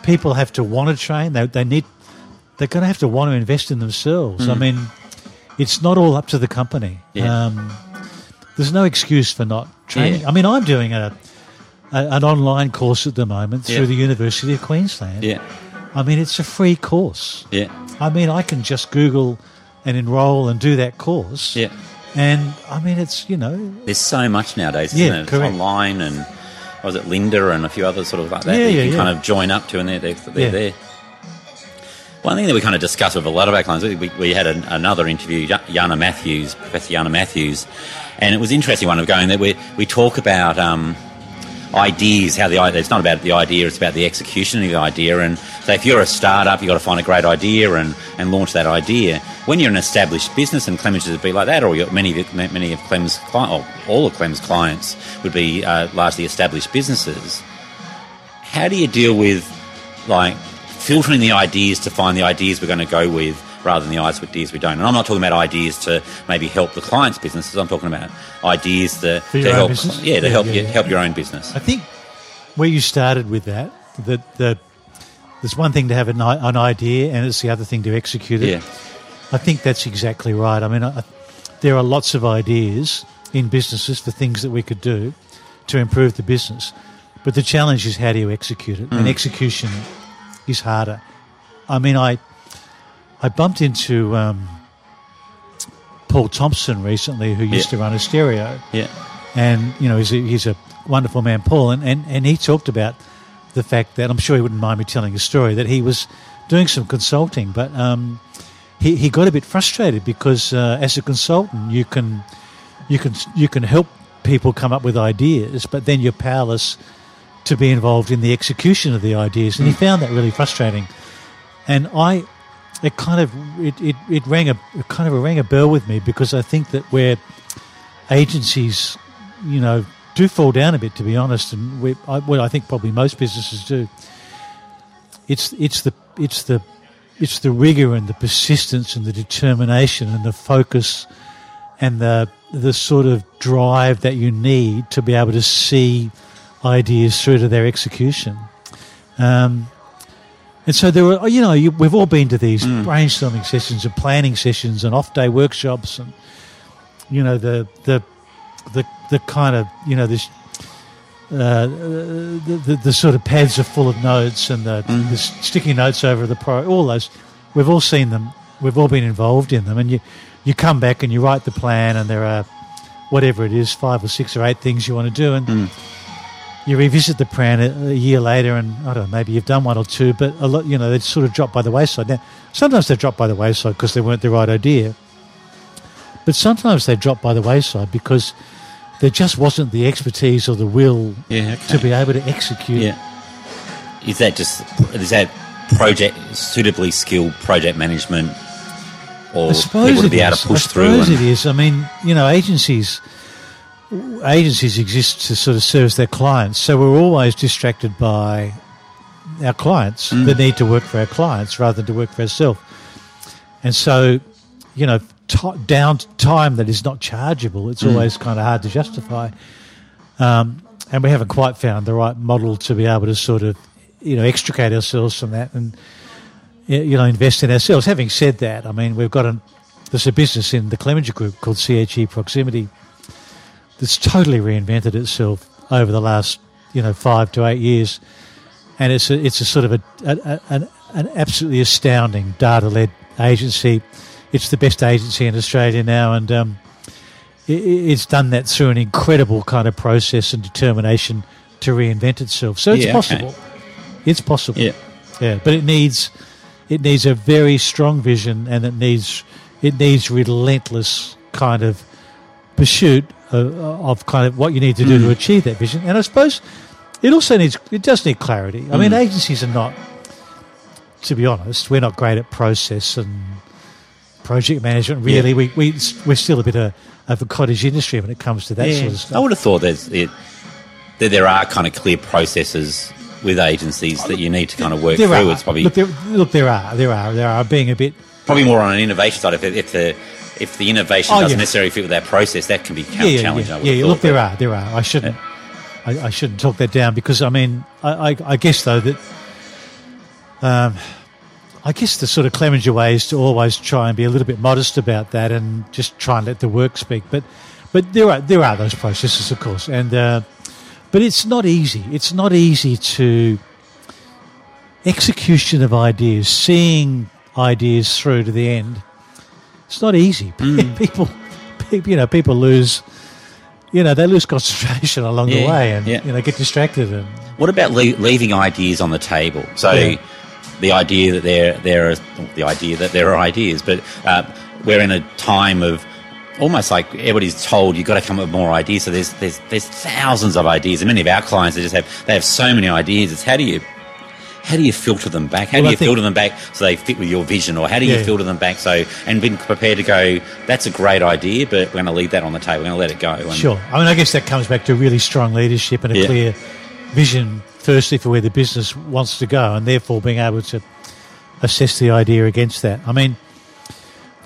people have to want to train. They they need they're going to have to want to invest in themselves. I mean, it's not all up to the company. Mm. Yeah. Um, there's no excuse for not training. I mean, I'm doing a, a an online course at the moment through the University of Queensland. yeah, I mean, it's a free course. yeah, I mean, I can just Google and enroll and do that course. yeah. And I mean, it's, you know, There's so much nowadays, isn't Yeah, there? It's online and was it Lynda and a few others sort of like that Yeah, that you yeah, can yeah. kind of join up to and they're, they're, they're there. One thing that we kind of discussed with a lot of our clients, we, we had an, another interview, Yana Matthews, Professor Yana Matthews, and it was interesting one of going that we, we talk about um, ideas, how the idea, it's not about the idea, it's about the execution of the idea. And so if you're a startup, you've got to find a great idea and, and launch that idea. When you're an established business, and Clemens would be like that, or many, many of Clem's, or all of Clem's clients would be uh, largely established businesses. How do you deal with like filtering the ideas to find the ideas we're going to go with rather than the ideas we don't? And I'm not talking about ideas to maybe help the client's businesses. I'm talking about ideas that to help, yeah, to Yeah, help yeah, you, yeah. help your own business. I think where you started with that, that the, there's one thing to have an, an idea and it's the other thing to execute it. Yeah, I think that's exactly right. I mean, I, there are lots of ideas in businesses for things that we could do to improve the business. But the challenge is how do you execute it? And mm. execution is harder. I mean, I I bumped into um, Paul Thompson recently, who used Yeah. to run a stereo yeah, and you know he's a, he's a wonderful man, Paul, and, and and he talked about the fact that I'm sure he wouldn't mind me telling a story that he was doing some consulting, but um, he he got a bit frustrated because uh, as a consultant you can you can you can help people come up with ideas, but then you're powerless to be involved in the execution of the ideas, and he found that really frustrating. And I, it kind of it, it, it rang a it kind of rang a bell with me because I think that where agencies, you know, do fall down a bit, to be honest, and we, I, I think probably most businesses do. It's it's the it's the it's the rigor and the persistence and the determination and the focus and the the sort of drive that you need to be able to see ideas through to their execution. Um, and so there were, oh, you know, you, we've all been to these mm. brainstorming sessions and planning sessions and off-day workshops, and you know the the the the kind of you know this uh, the, the, the sort of pads are full of notes and the, mm. the sticky notes over the pro. All those, we've all seen them. We've all been involved in them, and you you come back and you write the plan, and there are whatever it is, five or six or eight things you want to do, and mm. You revisit the plan a, a year later, and I don't know, maybe you've done one or two, but a lot, you know, they sort of drop by the wayside. Now, sometimes they drop by the wayside because they weren't the right idea, but sometimes they drop by the wayside because there just wasn't the expertise or the will Yeah, to be able to execute. Yeah. Is that just is that project suitably skilled project management, or I suppose people to be able to push I through? suppose and- it is. I mean, you know, agencies agencies exist to sort of service their clients, so we're always distracted by our clients, Mm. the need to work for our clients rather than to work for ourselves. And so, you know, t- down time that is not chargeable, it's Mm. always kind of hard to justify. Um, and we haven't quite found the right model to be able to sort of, you know, extricate ourselves from that and you know, invest in ourselves. Having said that, I mean, we've got a there's a business in the Clemenger Group called CHE Proximity that's totally reinvented itself over the last you know five to eight years, and it's a, it's a sort of a, a, a an, an absolutely astounding data led agency. It's the best agency in Australia now, and um, i- i it's done that through an incredible kind of process and determination to reinvent itself. So it's Yeah, okay. possible. It's possible. Yeah. Yeah, but it needs it needs a very strong vision, and it needs it needs relentless kind of pursuit of, uh, of kind of what you need to do to hmm. achieve that vision. And I suppose it also needs it does need clarity. I mean, hmm. agencies are not, to be honest, we're not great at process and project management. Really, Yeah. we we we're still a bit of, of a cottage industry when it comes to that Yeah. sort of stuff. I would have thought there's it, that there are kind of clear processes with agencies that you need to kind of work There through. are It's probably look, there, look, there are, there are, there are. Being a bit probably more on an innovation side. If, if the if the innovation Oh, doesn't yeah. necessarily fit with that process, that can be yeah, yeah, challenging. yeah, I would yeah, yeah. Look, there are, there are. I shouldn't, I, I shouldn't talk that down because I mean, I, I, I guess though that, um, I guess the sort of Clemenger way is to always try and be a little bit modest about that and just try and let the work speak. But, but there are there are those processes, of course, and uh, but it's not easy. It's not easy to execution of ideas, seeing ideas through to the end. It's not easy. *laughs* People, people, you know, people lose. You know, they lose *laughs* concentration along the way, and yeah. you know, get distracted. And What about le- leaving ideas on the table? So, Yeah. the idea that there there are the idea that there are ideas, but uh, we're in a time of almost like everybody's told you've got to come up with more ideas. So there's there's there's thousands of ideas, and many of our clients they just have they have so many ideas. It's how do you how do you filter them back? How Well, do you think- filter them back so they fit with your vision, or how do you Yeah. filter them back so and being prepared to go? That's a great idea, but we're going to leave that on the table. We're going to let it go. And Sure. I mean, I guess that comes back to really strong leadership and a Yeah. clear vision, firstly, for where the business wants to go, and therefore being able to assess the idea against that. I mean,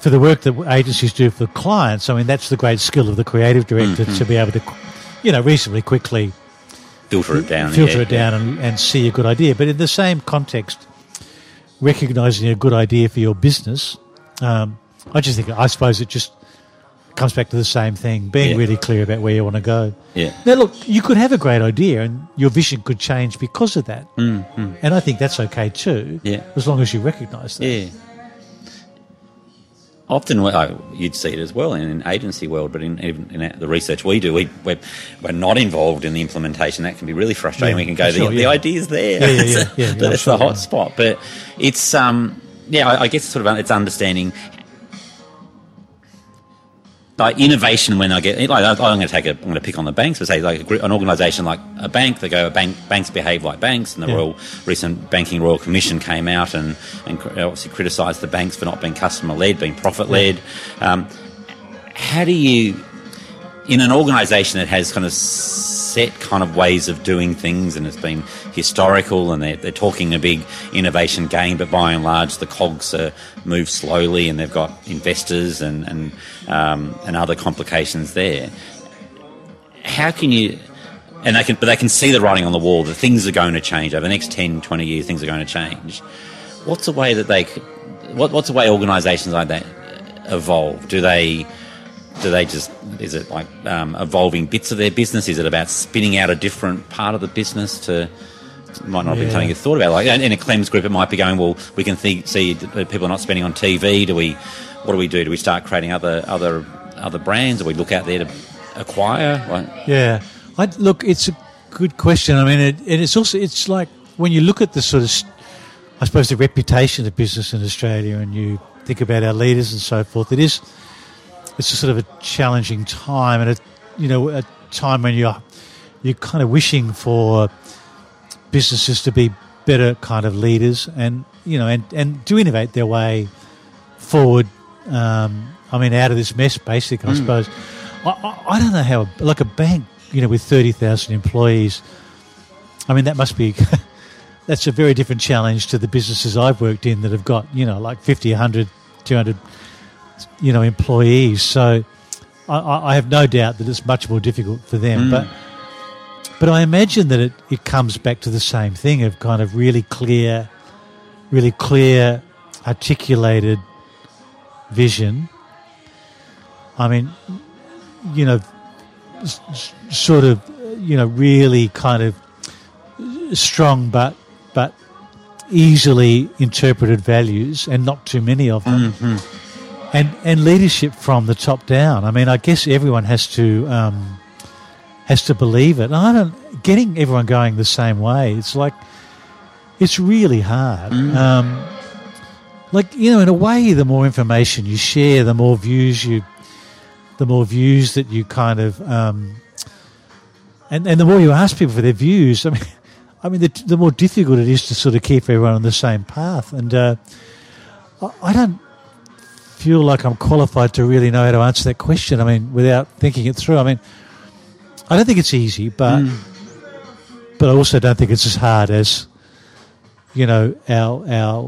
for the work that agencies do for clients, I mean, that's the great skill of the creative director Mm-hmm. to be able to, you know, reasonably quickly filter it down. filter yeah, it down and, and see a good idea. But in the same context, recognizing a good idea for your business, um, I just think, I suppose it just comes back to the same thing, being Yeah. really clear about where you want to go. Yeah. Now, look, you could have a great idea and your vision could change because of that. And I think that's okay too, Yeah. as long as you recognize that. Yeah. Often, oh, you'd see it as well in an agency world, but in, even in the research we do, we, we're, we're not involved in the implementation. That can be really frustrating. Yeah, we can go, sure, the, yeah. the idea's there. Yeah, yeah, yeah, yeah, *laughs* yeah, That's sure, the hot spot. But it's, um, yeah, I, I guess it's sort of it's understanding like innovation when I get like I- I'm going to take a I'm going to pick on the banks, but say like a, gr- an organisation like a bank, they go bank banks behave like banks, and the Yeah. Royal recent Banking Royal Commission came out and and obviously criticised the banks for not being customer led, being profit led. Um, how do you in an organisation that has kind of set kind of ways of doing things and it's been historical and they're, they're talking a big innovation game, but by and large the cogs are move slowly and they've got investors and and um, and other complications there. How can you? And they can, but they can see the writing on the wall that things are going to change over the next 10, 20 years. Things are going to change. What's a way that they? What, what's a way organisations like that evolve? Do they? Do they just is it like um, evolving bits of their business? Is it about spinning out a different part of the business to? Might not have been something you thought about. Like in a Clems group, it might be going. Well, we can think, see people are not spending on TV. Do we? What do we do? Do we start creating other other other brands? Do we look out there to acquire? Like, Yeah, I, look, it's a good question. I mean, it, and it's also it's like when you look at the sort of, I suppose, the reputation of business in Australia, and you think about our leaders and so forth. It is, it's a sort of a challenging time, and a you know a time when you're you're kind of wishing for businesses to be better kind of leaders, and you know, and and to innovate their way forward. Um, I mean, out of this mess, basically, I suppose. I, I, I don't know how, like a bank, you know, with 30,000 employees, I mean, that must be, *laughs* that's a very different challenge to the businesses I've worked in that have got, you know, like 50, 100, 200, you know, employees. So I, I have no doubt that it's much more difficult for them. Mm. But, but I imagine that it, it comes back to the same thing of kind of really clear, really clear, articulated vision. I mean, you know, sort of, you know, really kind of strong but but easily interpreted values, and not too many of them. Mm-hmm. And and leadership from the top down. I mean, I guess everyone has to um, has to believe it. And I don't getting everyone going the same way. It's like it's really hard. Um, like you know, in a way, the more information you share, the more views you, the more views that you kind of, um, and and the more you ask people for their views. I mean, *laughs* I mean, the, the more difficult it is to sort of keep everyone on the same path. And uh, I, I don't feel like I'm qualified to really know how to answer that question. I mean, without thinking it through. I mean, I don't think it's easy, but but I also don't think it's as hard as you know our our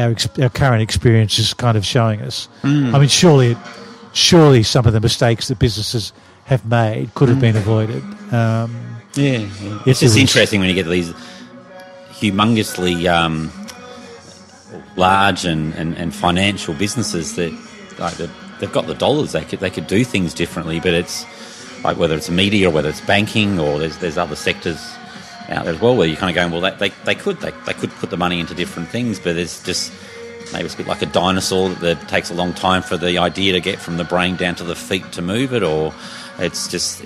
our, our current experience is kind of showing us. I mean, surely surely some of the mistakes that businesses have made could have been avoided. Um, Yeah, yeah. It's just interesting when you get these humongously um, large and, and, and financial businesses that like they've, got the dollars. They could they could do things differently, but it's like whether it's media or whether it's banking or there's there's other sectors out there as well where you're kind of going, well, they, they, they could they, they could put the money into different things, but it's just maybe it's a bit like a dinosaur that takes a long time for the idea to get from the brain down to the feet to move it, or it's just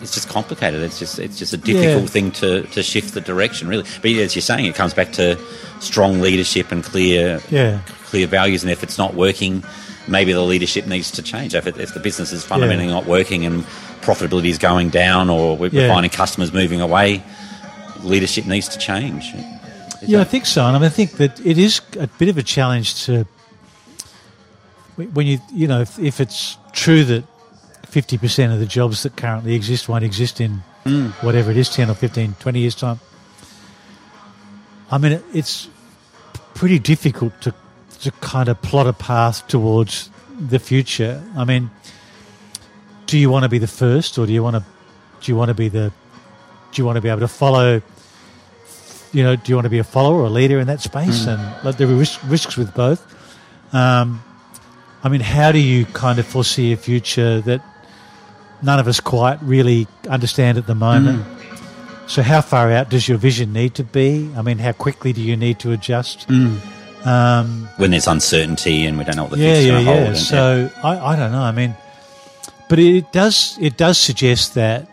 it's just complicated. It's just it's just a difficult Yeah. thing to, to shift the direction, really. But as you're saying, it comes back to strong leadership and clear Yeah. clear values. And if it's not working, maybe the leadership needs to change. If, it, if the business is fundamentally Yeah. not working and profitability is going down, or we're Yeah. finding customers moving away, leadership needs to change. Yeah, I think so. And I, mean, I think that it is a bit of a challenge to when you you know if, if it's true that fifty percent of the jobs that currently exist won't exist in whatever it is, ten or 15, 20 years time. I mean, it, it's pretty difficult to to kind of plot a path towards the future. I mean, do you want to be the first, or do you want to do you want to be the do you want to be able to follow you know, do you want to be a follower or a leader in that space? And like, there are risk, risks with both. Um, I mean, how do you kind of foresee a future that none of us quite really understand at the moment? So, how far out does your vision need to be? I mean, how quickly do you need to adjust? Um, When there's uncertainty and we don't know what the yeah, future's yeah, going to hold. yeah. So I, I don't know. I mean, but it does it does suggest that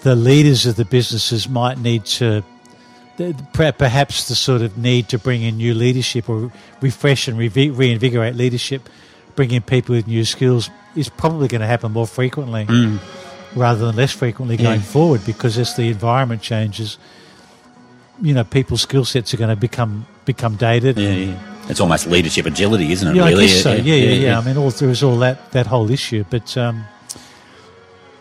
the leaders of the businesses might need to perhaps the sort of need to bring in new leadership or refresh and reinvigorate leadership, bring in people with new skills is probably going to happen more frequently rather than less frequently going Yeah. forward because as the environment changes, you know, people's skill sets are going to become become dated. yeah, yeah. It's almost leadership agility, isn't it? Yeah, really? I guess so. Yeah, yeah, yeah. I mean, all there is all that that whole issue, but um,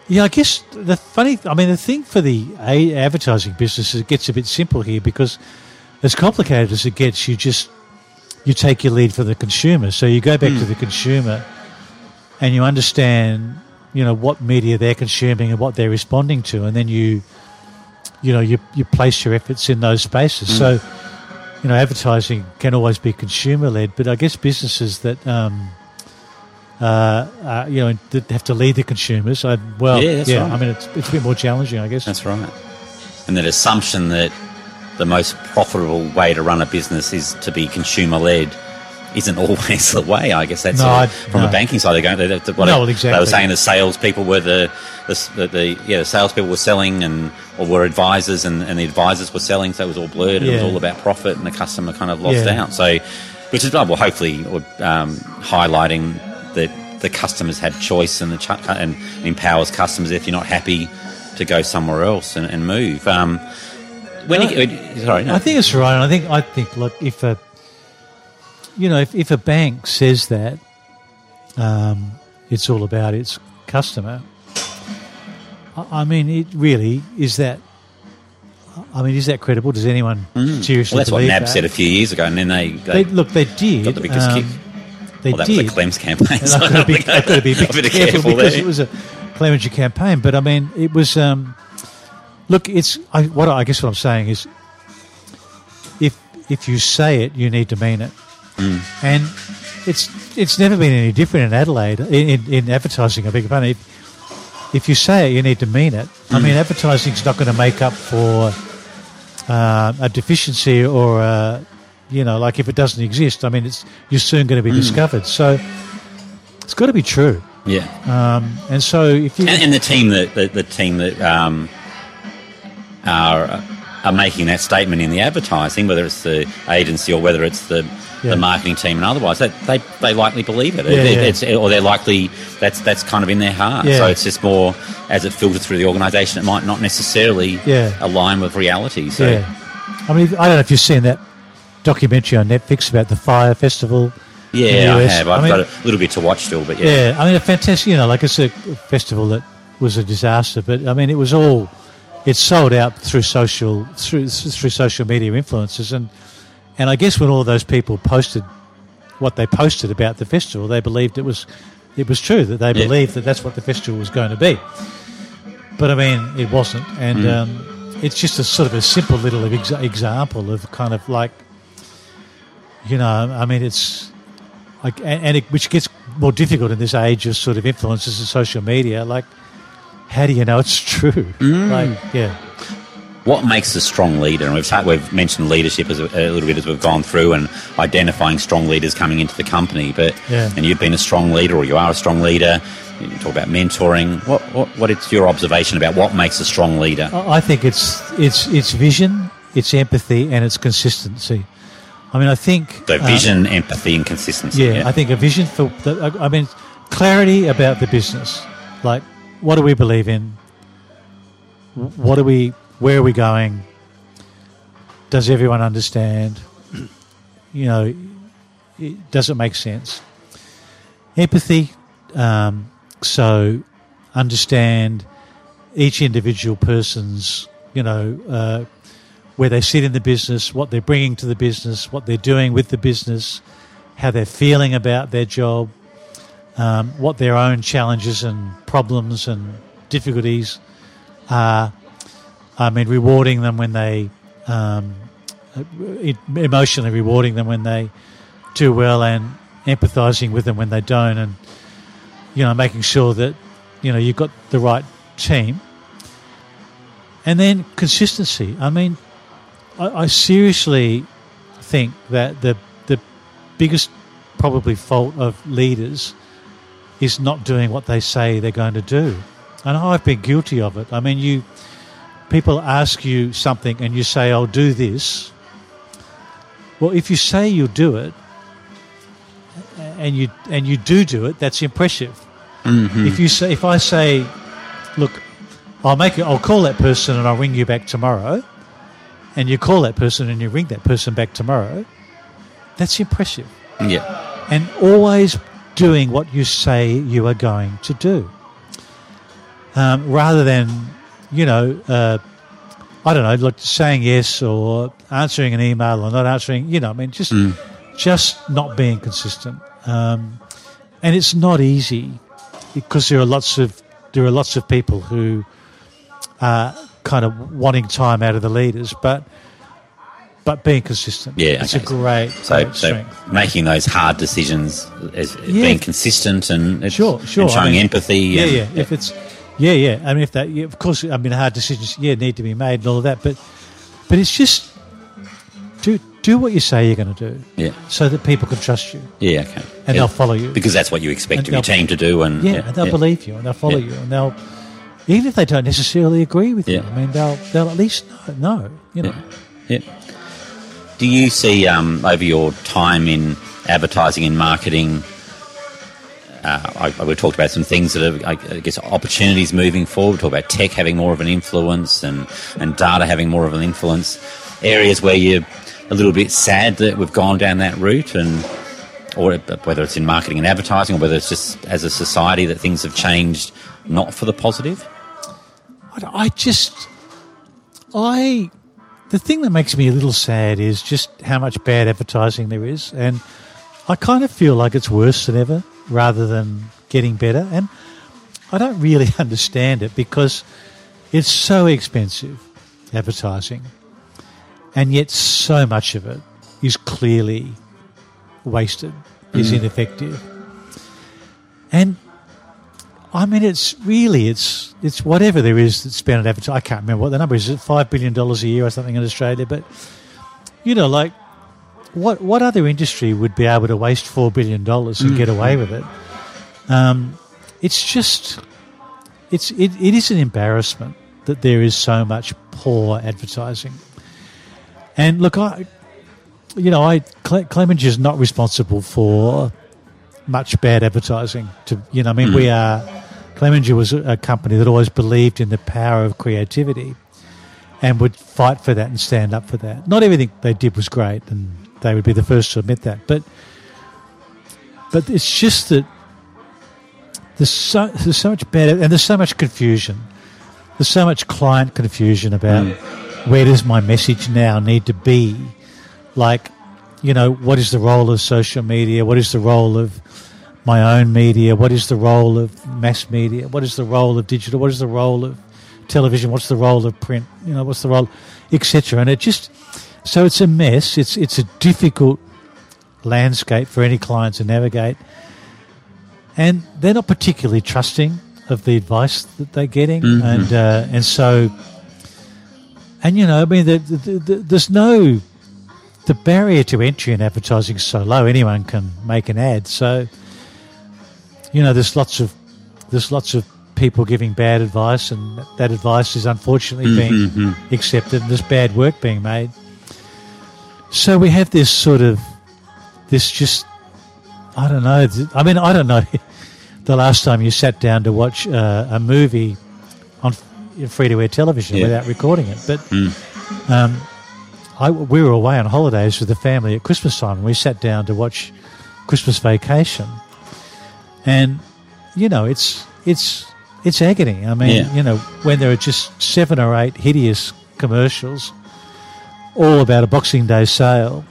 yeah, I guess the funny. I mean, the thing for the advertising business is it gets a bit simple here because as complicated as it gets, you just you take your lead from the consumer. So you go back to the consumer, and you understand, you know, what media they're consuming and what they're responding to, and then you, you know, you you place your efforts in those spaces. So you know, advertising can always be consumer led, but I guess businesses that um, uh, uh, you know, that have to lead the consumers. I, well, Yeah, that's right. I mean, it's, it's a bit more challenging, I guess. That's right. And that assumption that the most profitable way to run a business is to be consumer led isn't *laughs* always the way. I guess that's No, from no. a banking side. They're going. They, they, what No, well, They were saying the salespeople were the the, the, the yeah the salespeople were selling and or were advisors and, and the advisors were selling. So it was all blurred. and It was all about profit, and the customer kind of lost Yeah. out. So, which is well, hopefully um, highlighting that the customers had choice and the ch- and empowers customers if you're not happy to go somewhere else and, and move. Um, when No, you, sorry, no. I think it's right. and I think I think look if a you know if, if a bank says that um, it's all about its customer, I, I mean it really is that. I mean, is that credible? Does anyone seriously Mm. well, that's what NAB that? said a few years ago, and then they, they, They, look, they did. got the biggest um, kick. They well, that did. was a Clem's campaign. So I've got to be, I've got to be *laughs* a bit, bit careful, careful because there. it was a Clemenger campaign. But I mean, it was. Um, look, it's I, what I guess what I'm saying is, if if you say it, you need to mean it, Mm. and it's it's never been any different in Adelaide in, in, in advertising. I beg your pardon. If, if you say it, you need to mean it. I Mm. mean, advertising's not going to make up for uh, a deficiency or a, you know, like if it doesn't exist. I mean, it's you're soon going to be Mm. discovered. So it's got to be true. yeah. Um, and so if you and, and the team that the, the team that um, are are making that statement in the advertising, whether it's the agency or whether it's the, Yeah. the marketing team and otherwise, that they, they likely believe it, Yeah, It- yeah. It's, or they're likely that's that's kind of in their heart. So it's just more as it filters through the organisation, it might not necessarily align with reality. So yeah, I mean, I don't know if you've seen that documentary on Netflix about the Fyre Festival. yeah, I have. I've mean, got a little bit to watch still, but yeah, Yeah, I mean, a fantastic, you know, like it's a festival that was a disaster, but I mean, it was all, it sold out through social, through through social media influences, and and I guess when all those people posted what they posted about the festival, they believed it was, it was true that they Yeah. believed that that's what the festival was going to be. But I mean, it wasn't, and Mm. um, it's just a sort of a simple little ex- example of kind of like, you know, I mean, it's like, and, and it, which gets more difficult in this age of sort of influences and social media. Like, how do you know it's true? Mm. Like, yeah, what makes a strong leader? And we've, we've mentioned leadership as a, a little bit as we've gone through and identifying strong leaders coming into the company. But Yeah. and you've been a strong leader, or you are a strong leader. You talk about mentoring. What, what what is your observation about what makes a strong leader? I think it's it's it's vision, it's empathy, and it's consistency. I mean, I think So uh, vision, empathy, and consistency. yeah, I think a vision for. The, I mean, clarity about the business. Like, what do we believe in? What are we? Where are we going? Does everyone understand? You know, does it make sense? Empathy. Um, so, understand each individual person's. You know. Uh, where they sit in the business, what they're bringing to the business, what they're doing with the business, how they're feeling about their job, um, what their own challenges and problems and difficulties are. I mean, rewarding them when they, um, emotionally rewarding them when they do well and empathizing with them when they don't, and you know, making sure that you know you've got the right team. And then consistency. I mean, I, I seriously think that the the biggest probably fault of leaders is not doing what they say they're going to do, and I've been guilty of it. I mean, you people ask you something and you say, "I'll do this." Well, if you say you'll do it, and you and you do do it, that's impressive. Mm-hmm. If you say, if I say, "Look, I'll make it. I'll call that person and I'll ring you back tomorrow," and you call that person and you ring that person back tomorrow, that's impressive. yeah, And always doing what you say you are going to do. Um, rather than, you know, uh, I don't know, like saying yes or answering an email or not answering, you know, I mean, just just not being consistent. Um, and it's not easy because there are lots of there are lots of people who are kind of wanting time out of the leaders, but but being consistent. Yeah, it's okay. a great, So, great so strength. making those hard decisions, as, Yeah. being consistent and it's- Sure, sure. and showing I mean, empathy. Yeah, and- yeah. If it's, yeah, yeah. I mean, if that, yeah, of course, I mean, hard decisions, yeah, need to be made and all of that. But, but it's just do do what you say you're going to do, yeah, so that people can trust you yeah, okay. and Yeah. they'll follow you. because that's what you expect of your team to do, and yeah, and they'll yeah. believe you and they'll follow Yeah. you and they'll, even if they don't necessarily agree with you, I mean, they'll they'll at least know, know you know. Yeah. Do you see um, over your time in advertising and marketing? Uh, I, we talked about some things that are, I guess, opportunities moving forward. We talked about tech having more of an influence and, and data having more of an influence. Areas where you're a little bit sad that we've gone down that route, and or whether it's in marketing and advertising, or whether it's just as a society that things have changed not for the positive. I, I just, I, the thing that makes me a little sad is just how much bad advertising there is, and I kind of feel like it's worse than ever rather than getting better, and I don't really *laughs* understand it because it's so expensive advertising, and yet so much of it is clearly wasted, is mm. ineffective, and I mean, it's really it's it's whatever there is that's spent on advertising. I can't remember what the number is. Is it five billion dollars a year or something in Australia? But you know, like what what other industry would be able to waste four billion dollars and get away with it? Um, it's just it's it, it is an embarrassment that there is so much poor advertising. And look, I you know, I Cle- is not responsible for much bad advertising. To you know, I mean, we are. Clemenger was a, company that always believed in the power of creativity, and would fight for that and stand up for that. Not everything they did was great, and they would be the first to admit that. But but it's just that there's so there's so much bad, and there's so much confusion. There's so much client confusion about where does my message now need to be like you know what is the role of social media what is the role of my own media? What is the role of mass media? What is the role of digital? What is the role of television? What's the role of print? You know what's the role etc and it just so it's a mess. It's it's a difficult landscape for any client to navigate. And they're not particularly trusting of the advice that they're getting. And uh, and so and you know i mean the, the, the, there's no the barrier to entry in advertising is so low. Anyone can make an ad. So, you know, there's lots of there's lots of people giving bad advice, and that advice is unfortunately being accepted. And there's bad work being made. So we have this sort of this just I don't know. I mean, I don't know. *laughs* the last time you sat down to watch uh, a movie on free to air television Yeah. without recording it, but. Um, I, we were away on holidays with the family at Christmas time, and we sat down to watch Christmas Vacation, and you know, it's it's it's agony. I mean, Yeah. you know, when there are just seven or eight hideous commercials, all about a Boxing Day sale,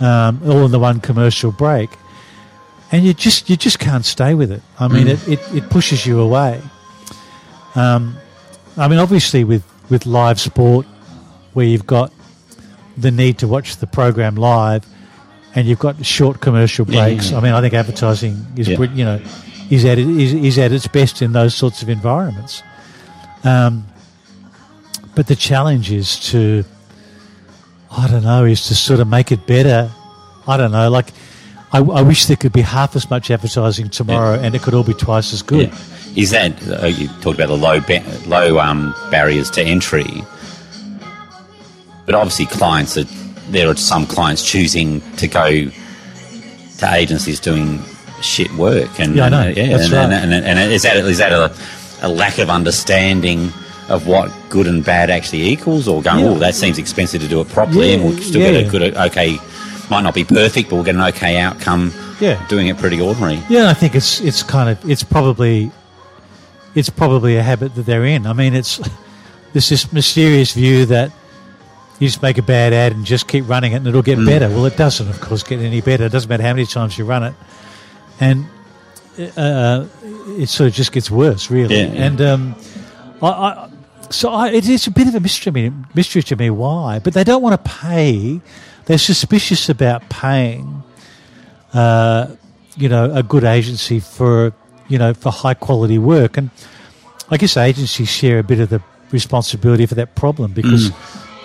um, all in the one commercial break, and you just you just can't stay with it. I mean, it, it, it pushes you away. Um, I mean, obviously with with live sport, where you've got the need to watch the program live, and you've got short commercial Yeah, breaks. yeah. I mean, I think advertising is you know is at is, is at its best in those sorts of environments. Um, but the challenge is to I don't know is to sort of make it better. I don't know, like. I, I wish there could be half as much advertising tomorrow, and it could all be twice as good. Is that uh, you talked about the low ba- low um, barriers to entry, but obviously clients are there are some clients choosing to go to agencies doing shit work and Yeah, I know. and, uh, yeah, That's and, right. and, and, and is that is that a, a lack of understanding of what good and bad actually equals, or going, Yeah. oh, that seems expensive to do it properly, and we'll still yeah. get a good okay, might not be perfect, but we'll get an okay outcome. Yeah. doing it pretty ordinary. Yeah, I think it's it's kind of it's probably it's probably a habit that they're in. I mean, it's *laughs* there's this mysterious view that you just make a bad ad and just keep running it and it'll get Mm. better. Well, it doesn't, of course, get any better. It doesn't matter how many times you run it, and uh, it sort of just gets worse, really. Yeah, yeah. And um, I, I so I, it is a bit of a mystery, to me- mystery to me why, but they don't want to pay. They're suspicious about paying, uh, you know, a good agency for you know for high quality work, and I guess agencies share a bit of the responsibility for that problem because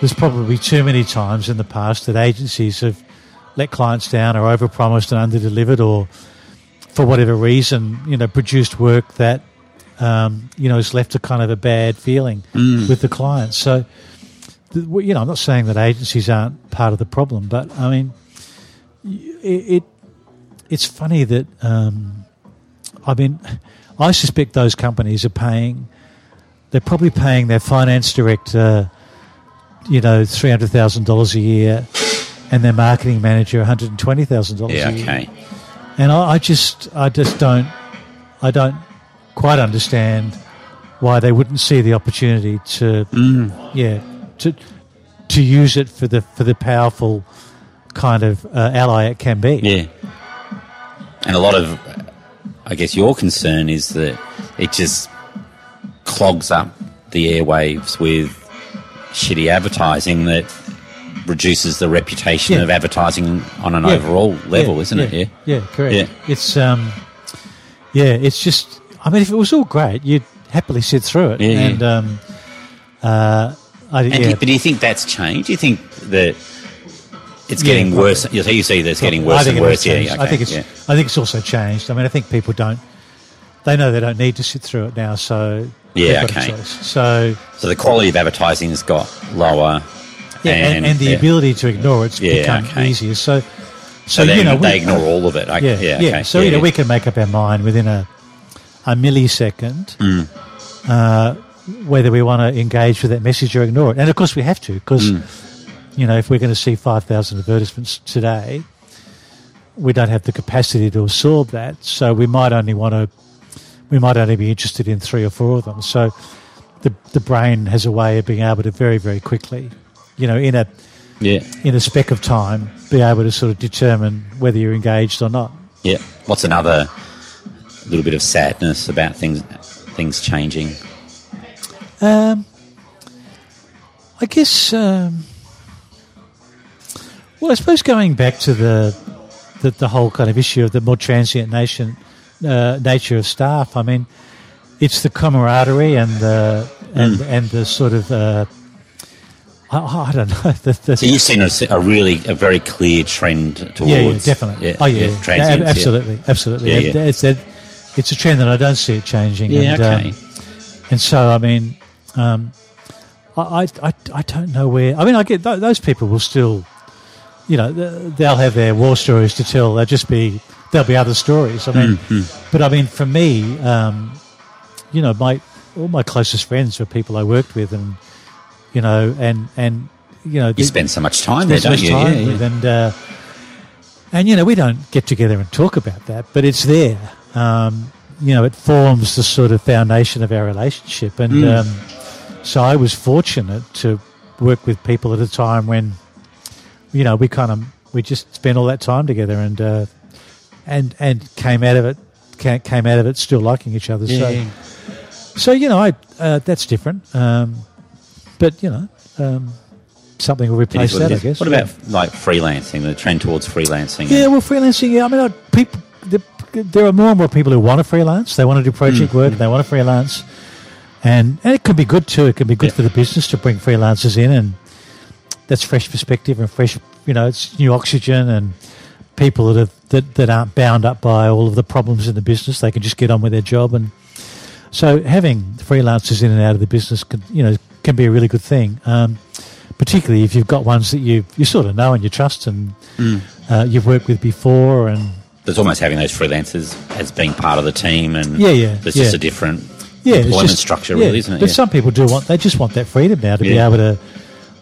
there's probably too many times in the past that agencies have let clients down or overpromised and underdelivered, or for whatever reason, you know, produced work that um, you know has left a kind of a bad feeling with the client. So, you know, I'm not saying that agencies aren't part of the problem, but I mean, it, it it's funny that um, I mean, I suspect those companies are paying. They're probably paying their finance director, you know, three hundred thousand dollars a year, and their marketing manager one hundred and twenty thousand dollars Yeah, a year. okay. And I, I just, I just don't, I don't quite understand why they wouldn't see the opportunity to, yeah, to to use it for the for the powerful kind of uh, ally it can be. Yeah. And a lot of, I guess, your concern is that it just clogs up the airwaves with shitty advertising that reduces the reputation Yeah. of advertising on an Yeah. overall level, Yeah, isn't it? Yeah. Yeah, correct. Yeah. It's um, yeah, it's just. I mean, if it was all great, you'd happily sit through it. Yeah, and um, uh, I, And do but do you think that's changed? Do you think that it's getting worse? You see, you see that it's getting worse and worse. Yeah, yeah, I think okay, it's. I think it's also changed. I mean, I think people don't. They know they don't need to sit through it now, so Yeah, they've got a okay. So So the quality of advertising has got lower. yeah, and, and, the yeah. ability to ignore it's Yeah, become okay. easier. So, so, So, they, you know, they we, ignore all of it. Yeah, yeah, yeah. okay. So yeah, you know, we can make up our mind within a a millisecond Mm. uh, whether we want to engage with that message or ignore it. And of course, we have to because Mm. you know if we're going to see five thousand advertisements today, we don't have the capacity to absorb that. So we might only want to. We might only be interested in three or four of them. So the the brain has a way of being able to very very quickly, you know, in a yeah, in a speck of time, be able to sort of determine whether you're engaged or not. yeah. What's another little bit of sadness about things things changing? Um, I guess. Um, well, I suppose going back to the, the the whole kind of issue of the more transient nation uh, nature of staff. I mean, it's the camaraderie and the and and the sort of. Uh, I, I don't know. *laughs* The, the, So you've seen a, a really a very clear trend towards yeah, yeah, definitely. yeah, oh yeah, Ab- yeah. absolutely, absolutely. Yeah, It- yeah. It's, a, it's a trend that I don't see it changing. Yeah, and, okay. um, and so, I mean, um, I, I, I, I don't know where. I mean, I get th- those people will still, you know, they'll have their war stories to tell. They'll just be there'll be other stories. I mean, Mm-hmm. but I mean, for me, um, you know, my all my closest friends were people I worked with, and you know, and and you know, You the- spend so much time there, spend don't you? time Yeah, with, and uh, and you know we don't get together and talk about that, but it's there. Um, you know, it forms the sort of foundation of our relationship, and Mm. um, so I was fortunate to work with people at a time when you know we kind of we just spent all that time together, and uh, and and came out of it came out of it still liking each other. Yeah, so so you know, I uh, that's different. Um, but you know, um, something will replace that, I guess. What about like freelancing? The trend towards freelancing. Yeah, well, freelancing. Yeah, I mean, I, people. The, there are more and more people who want to freelance. They want to do project work. They want to freelance, and and it can be good too. It can be good Yeah. for the business to bring freelancers in, and that's fresh perspective and fresh. You know, it's new oxygen and people that have that, that aren't bound up by all of the problems in the business. They can just get on with their job, and so having freelancers in and out of the business can you know can be a really good thing. Um, particularly if you've got ones that you you sort of know and you trust and uh, you've worked with before and it's almost having those freelancers as being part of the team, and Yeah, yeah, There's yeah. just a different yeah, employment just- structure, yeah, really, isn't it? But Yeah. some people do want they just want that freedom now to be able to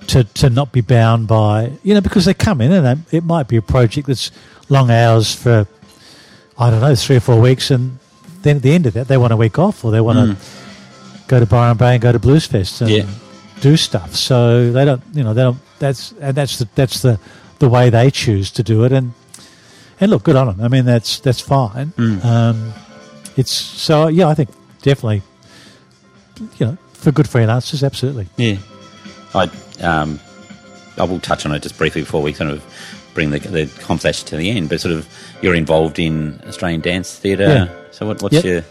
to to not be bound by you know because they come in and they, it might be a project that's long hours for I don't know three or four weeks and then at the end of that they want a week off or they want to go to Byron Bay and go to Blues Fest and Mm. Yeah. do stuff. So they don't you know they don't that's and that's the that's the the way they choose to do it and and look good on them. I mean that's that's fine. Mm. Um, it's so yeah I think definitely you know for good freelancers, absolutely. Yeah, I um, I will touch on it just briefly before we kind of bring the, the conversation to the end. But sort of, you're involved in Australian dance theatre. Yeah. So what, what's Yep. your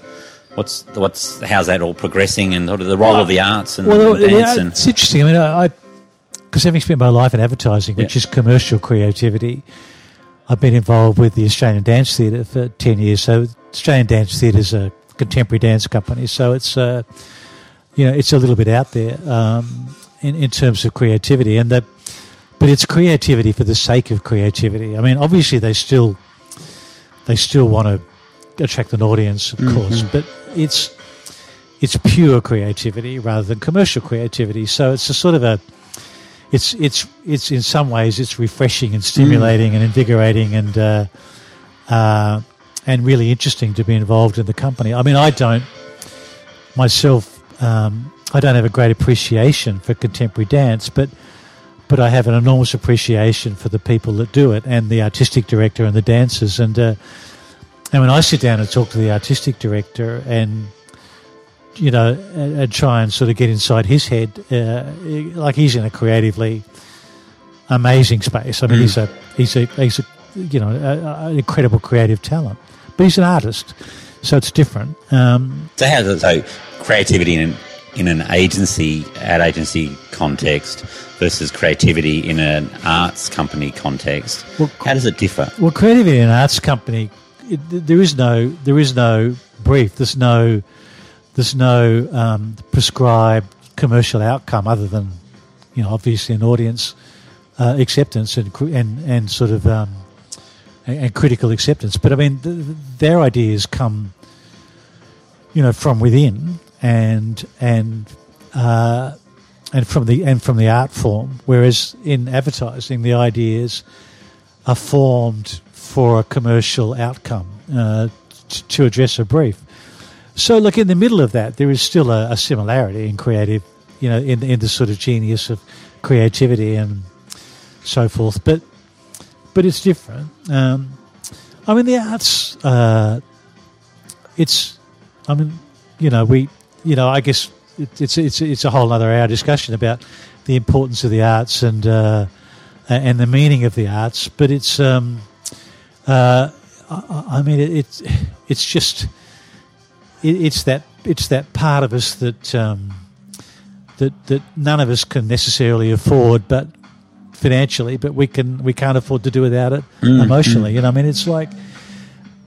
what's what's how's that all progressing and sort of the role Well, of the arts and, Well, and yeah, dance and it's interesting. I mean, I because having spent my life in advertising, which Yeah. is commercial creativity, I've been involved with the Australian Dance Theatre for ten years. So Australian Dance Theatre is a contemporary dance company. So it's uh, you know it's a little bit out there um, in in terms of creativity, and that, but it's creativity for the sake of creativity. I mean, obviously they still they still want to attract an audience, of course, but it's it's pure creativity rather than commercial creativity. So it's a sort of a it's it's it's in some ways it's refreshing and stimulating and invigorating and uh, uh, and really interesting to be involved in the company. I mean, I don't myself. Um, I don't have a great appreciation for contemporary dance, but but I have an enormous appreciation for the people that do it and the artistic director and the dancers. And uh, and when I sit down and talk to the artistic director and you know and, and try and sort of get inside his head, uh, like he's in a creatively amazing space. I mean, he's a he's a he's a you know a, an incredible creative talent, but he's an artist, so it's different. Um, So how does so creativity in an, in an agency ad agency context versus creativity in an arts company context? Well, how does it differ? Well, creativity in an arts company, it, there is no there is no brief. There's no there's no um, prescribed commercial outcome other than you know obviously an audience uh, acceptance and and and sort of um, and, and critical acceptance. But I mean, th- th- their ideas come you know from within and and. Uh, and from the and from the art form, whereas in advertising, the ideas are formed for a commercial outcome uh, t- to address a brief. So, look, in the middle of that, there is still a, a similarity in creative, you know, in, in the sort of genius of creativity and so forth. But but it's different. Um, I mean, the arts. Uh, it's. I mean, you know, we. You know, I guess it, it's it's it's a whole other hour discussion about the importance of the arts and uh, and the meaning of the arts. But it's. Um, uh, I, I mean, it, it's it's just. It, it's that it's that part of us that um, that that none of us can necessarily afford, but financially, but we can we can't afford to do without it emotionally. You know, I mean, it's like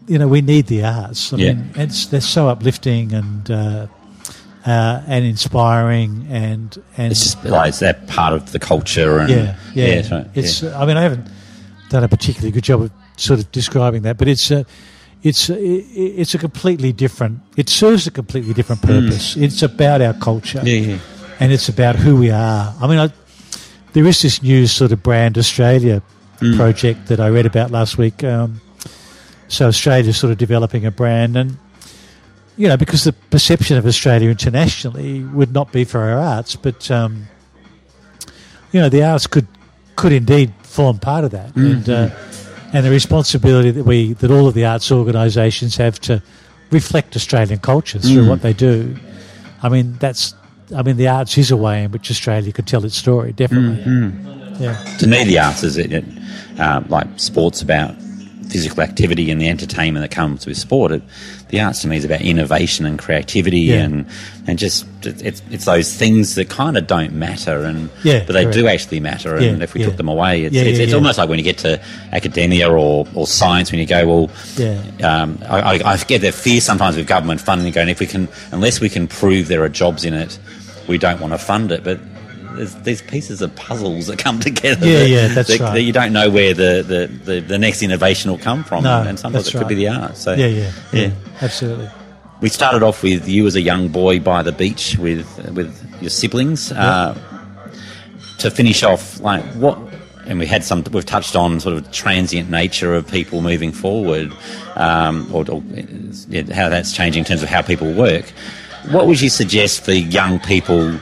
you know we need the arts. I Yeah. mean, it's they're so uplifting and uh, uh, and inspiring and and It's just like it's that part of the culture and yeah, yeah. that's right, It's. yeah. I mean, I haven't done a particularly good job of sort of describing that, but it's a, it's a, it's a completely different. It serves a completely different purpose. It's about our culture, Hmm. Yeah, yeah. and it's about who we are. I mean, I, there is this new sort of brand Australia Hmm. project that I read about last week. Um, so Australia's sort of developing a brand, and you know, because the perception of Australia internationally would not be for our arts, but um, you know, the arts could could indeed form part of that, and uh, and the responsibility that we that all of the arts organisations have to reflect Australian culture through what they do. I mean, that's I mean, the arts is a way in which Australia could tell its story, definitely. Yeah. To me, the arts is it, it, uh, like sports about physical activity and the entertainment that comes with sport. It, the arts to me is about innovation and creativity Yeah. and and just it's it's those things that kind of don't matter and Yeah, but they do actually matter. And Yeah, if we took them away, it's it's, it's almost like when you get to academia or, or science when you go well. Yeah. Um, I, I, I get that fear sometimes with government funding, going if we can unless we can prove there are jobs in it, we don't want to fund it, but. There's these pieces of puzzles that come *laughs* together. Yeah, that- yeah, that's that- right. that you don't know where the, the, the, the next innovation will come from, No, and sometimes that's it could be the art. So Yeah, yeah, yeah, yeah. absolutely. We started off with you as a young boy by the beach with with your siblings. Uh, to finish off, like what, and we had some. We've touched on sort of transient nature of people moving forward, um, or, or yeah, how that's changing in terms of how people work. What would you suggest for young people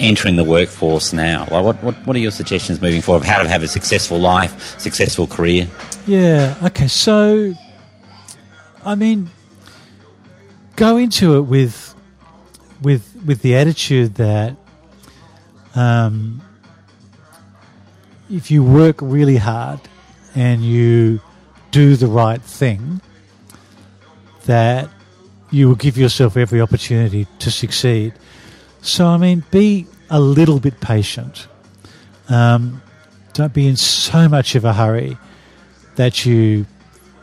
entering the workforce now? Like what, what, what are your suggestions moving forward of how to have a successful life, successful career? Yeah. Okay. So, I mean, go into it with with with the attitude that um, if you work really hard and you do the right thing, that you will give yourself every opportunity to succeed. So, I mean, be a little bit patient. Um, don't be in so much of a hurry that you,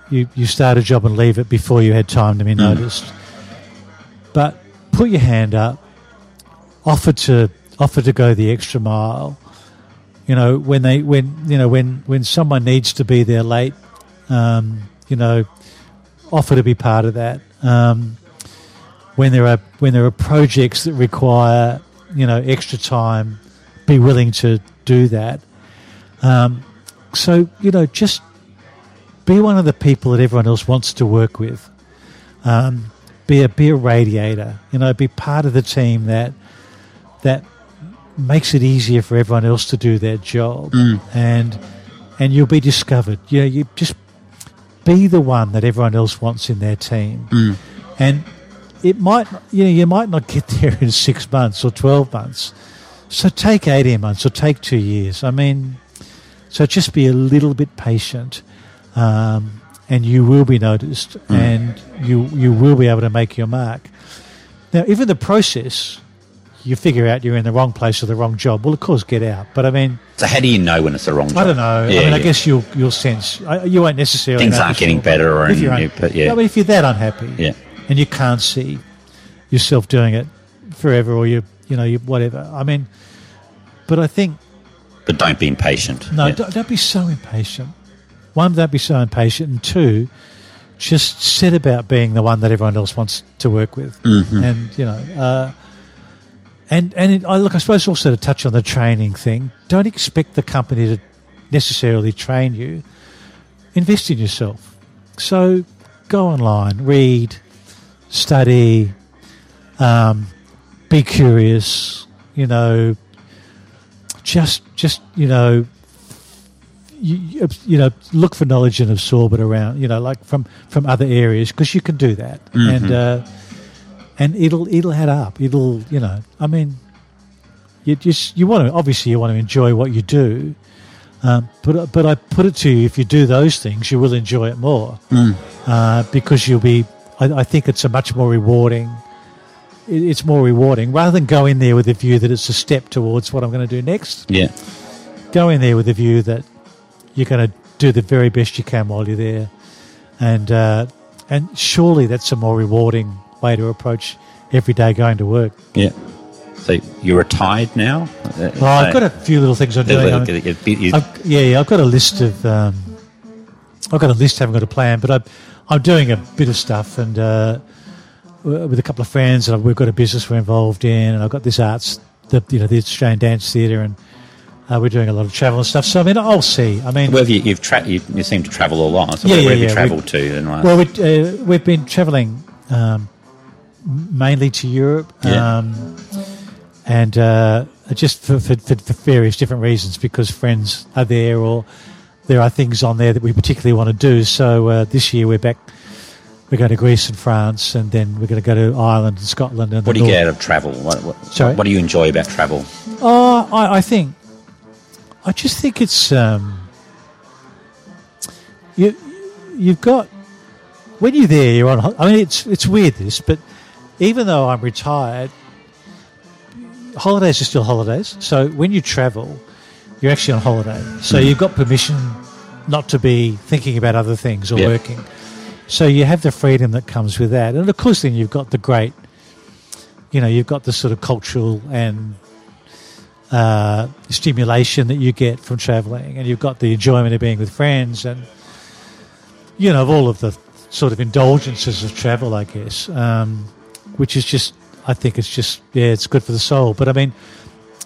you you start a job and leave it before you had time to be noticed. But put your hand up, offer to offer to go the extra mile. You know when they when you know when when someone needs to be there late, um, you know, offer to be part of that. Um, when there are when there are projects that require you know extra time, be willing to do that. Um, so you know, just be one of the people that everyone else wants to work with. Um, be a be a radiator. You know, be part of the team that that makes it easier for everyone else to do their job, and and you'll be discovered. You know, you just be the one that everyone else wants in their team, and it might you know you might not get there in six months or twelve months. So take eighteen months or take two years. I mean, so just be a little bit patient, um, and you will be noticed, and you you will be able to make your mark. Now, if in the process you figure out you're in the wrong place or the wrong job, well, of course, get out. But I mean, So how do you know when it's the wrong job? I don't know. Yeah, I mean, I guess you'll you'll sense I- you won't necessarily Things aren't getting better or if you're any- un- but yeah. No, but if you're that unhappy, Yeah. And you can't see yourself doing it forever, or you you know you whatever. I mean, but I think But don't be impatient. no, Yeah. don't, don't be so impatient. One, don't be so impatient, and two, just set about being the one that everyone else wants to work with, Mm-hmm. and you know. Uh, and and it, I look, I suppose also to touch on the training thing. Don't expect the company to necessarily train you. Invest in yourself. So go online, read, study, um, be curious. You know, just just you know, you, you- know, look for knowledge and absorb it around. You know, like from from other areas because you can do that, and uh, and it'll it'll add up. It'll you know, I mean, you just you want to obviously you want to enjoy what you do. Um, but but I put it to you, if you do those things, you will enjoy it more uh, because you'll be. I, I think it's a much more rewarding. it- It's more rewarding rather than go in there with the view that it's a step towards what I'm going to do next. Yeah. Go in there with the view that you're going to do the very best you can while you're there, and uh, and surely that's a more rewarding way to approach every day going to work. Yeah. So you're retired now? Oh, I've got a few little things I'm doing. I'm- I've, yeah, yeah, I've got a list of. Um, I've got a list. Haven't got a plan, but I'm I'm doing a bit of stuff and uh, with a couple of friends, and we've got a business we're involved in, and I've got this arts, the you know the Australian Dance Theatre, and uh, we're doing a lot of travel and stuff. So I mean, I'll see. I mean, have you, you've tra- you, you seem to travel a lot. So Yeah, where, yeah, have you yeah, travelled to? The last- well, we, uh, we've been travelling um, mainly to Europe, Yeah. um, and uh, just for, for, for various different reasons, because friends are there or there are things on there that we particularly want to do. So uh, this year we're back. We're going to Greece and France, and then we're going to go to Ireland and Scotland. And what do you North- get out of travel? What, what, Sorry? what do you enjoy about travel? Oh, I, I think. I just think it's um, you. You've got when you're there. You're on. I mean, it's it's weird this, but even though I'm retired, holidays are still holidays. So when you travel, you're actually on holiday. So you've got permission not to be thinking about other things or Yeah. working. So you have the freedom that comes with that, and of course, then you've got the great. You know, you've got the sort of cultural and uh, stimulation that you get from traveling, and you've got the enjoyment of being with friends, and you know, of all of the sort of indulgences of travel, I guess, um, which is just, I think it's just, yeah, it's good for the soul. But I mean,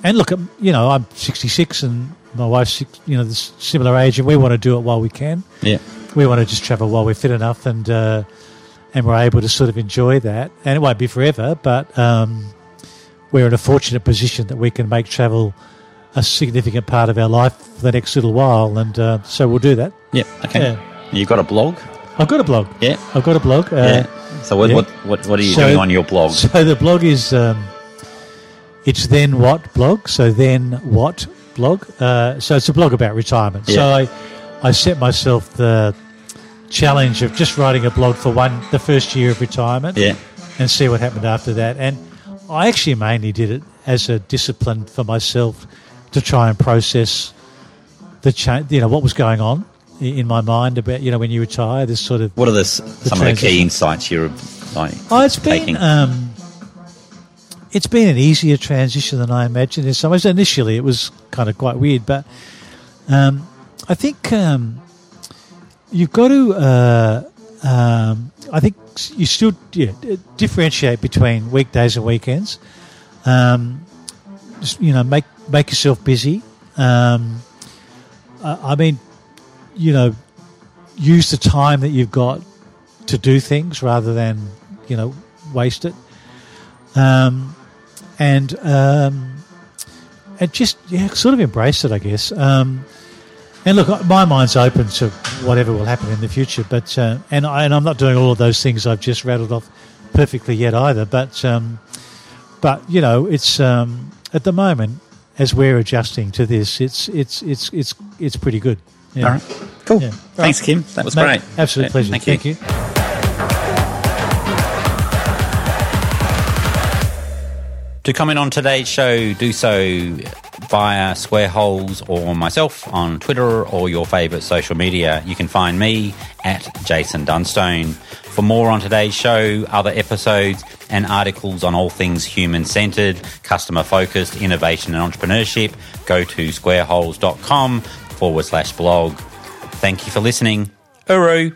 and look, um, you know, I'm 66, and my wife's, six- you know, this similar age, and we want to do it while we can. Yeah. We want to just travel while we're fit enough, and uh, and we're able to sort of enjoy that. And it won't be forever, but. Um, we're in a fortunate position that we can make travel a significant part of our life for the next little while, and uh, so we'll do that. Yeah. Okay. Yeah. You've got a blog? I've got a blog. Yeah. I've got a blog. Uh, Yeah. So what Yeah. what, what what are you So- doing on your blog? *laughs* So the blog is um, it's then what blog. So then what blog. Uh, so it's a blog about retirement. So I I set myself the challenge of just writing a blog for one the first year of retirement. Yeah. And see what happened after that. And I actually mainly did it as a discipline for myself to try and process the change. You know what was going on in my mind about you know when you retire. This sort of What are the, s- some of the key insights you're like Oh, it's been taking? um, it's been an easier transition than I imagined. In some ways, initially it was kind of quite weird, but um, I think um, you've got to. Uh, um, I think you still yeah, differentiate between weekdays and weekends. Um, just, you know, make make yourself busy. Um, I I mean, you know, use the time that you've got to do things rather than you know waste it. Um, and um, and just yeah, sort of embrace it, I guess. Um, and look, my mind's open to whatever will happen in the future. But uh, and I, and I'm not doing all of those things I've just rattled off perfectly yet either. But um, but you know, it's um, at the moment as we're adjusting to this, it's it's it's it's it's pretty good. Yeah. All right, cool. Yeah. Thanks, Kim. That was Mate, great. Absolute pleasure. Thank Thank you. you. To comment on today's show, do so via Square Holes or myself on Twitter or your favourite social media. You can find me at Jason Dunstone. For more on today's show, other episodes, and articles on all things human centred, customer focused, innovation, and entrepreneurship, go to squareholes.com forward slash blog. Thank you for listening. Uru!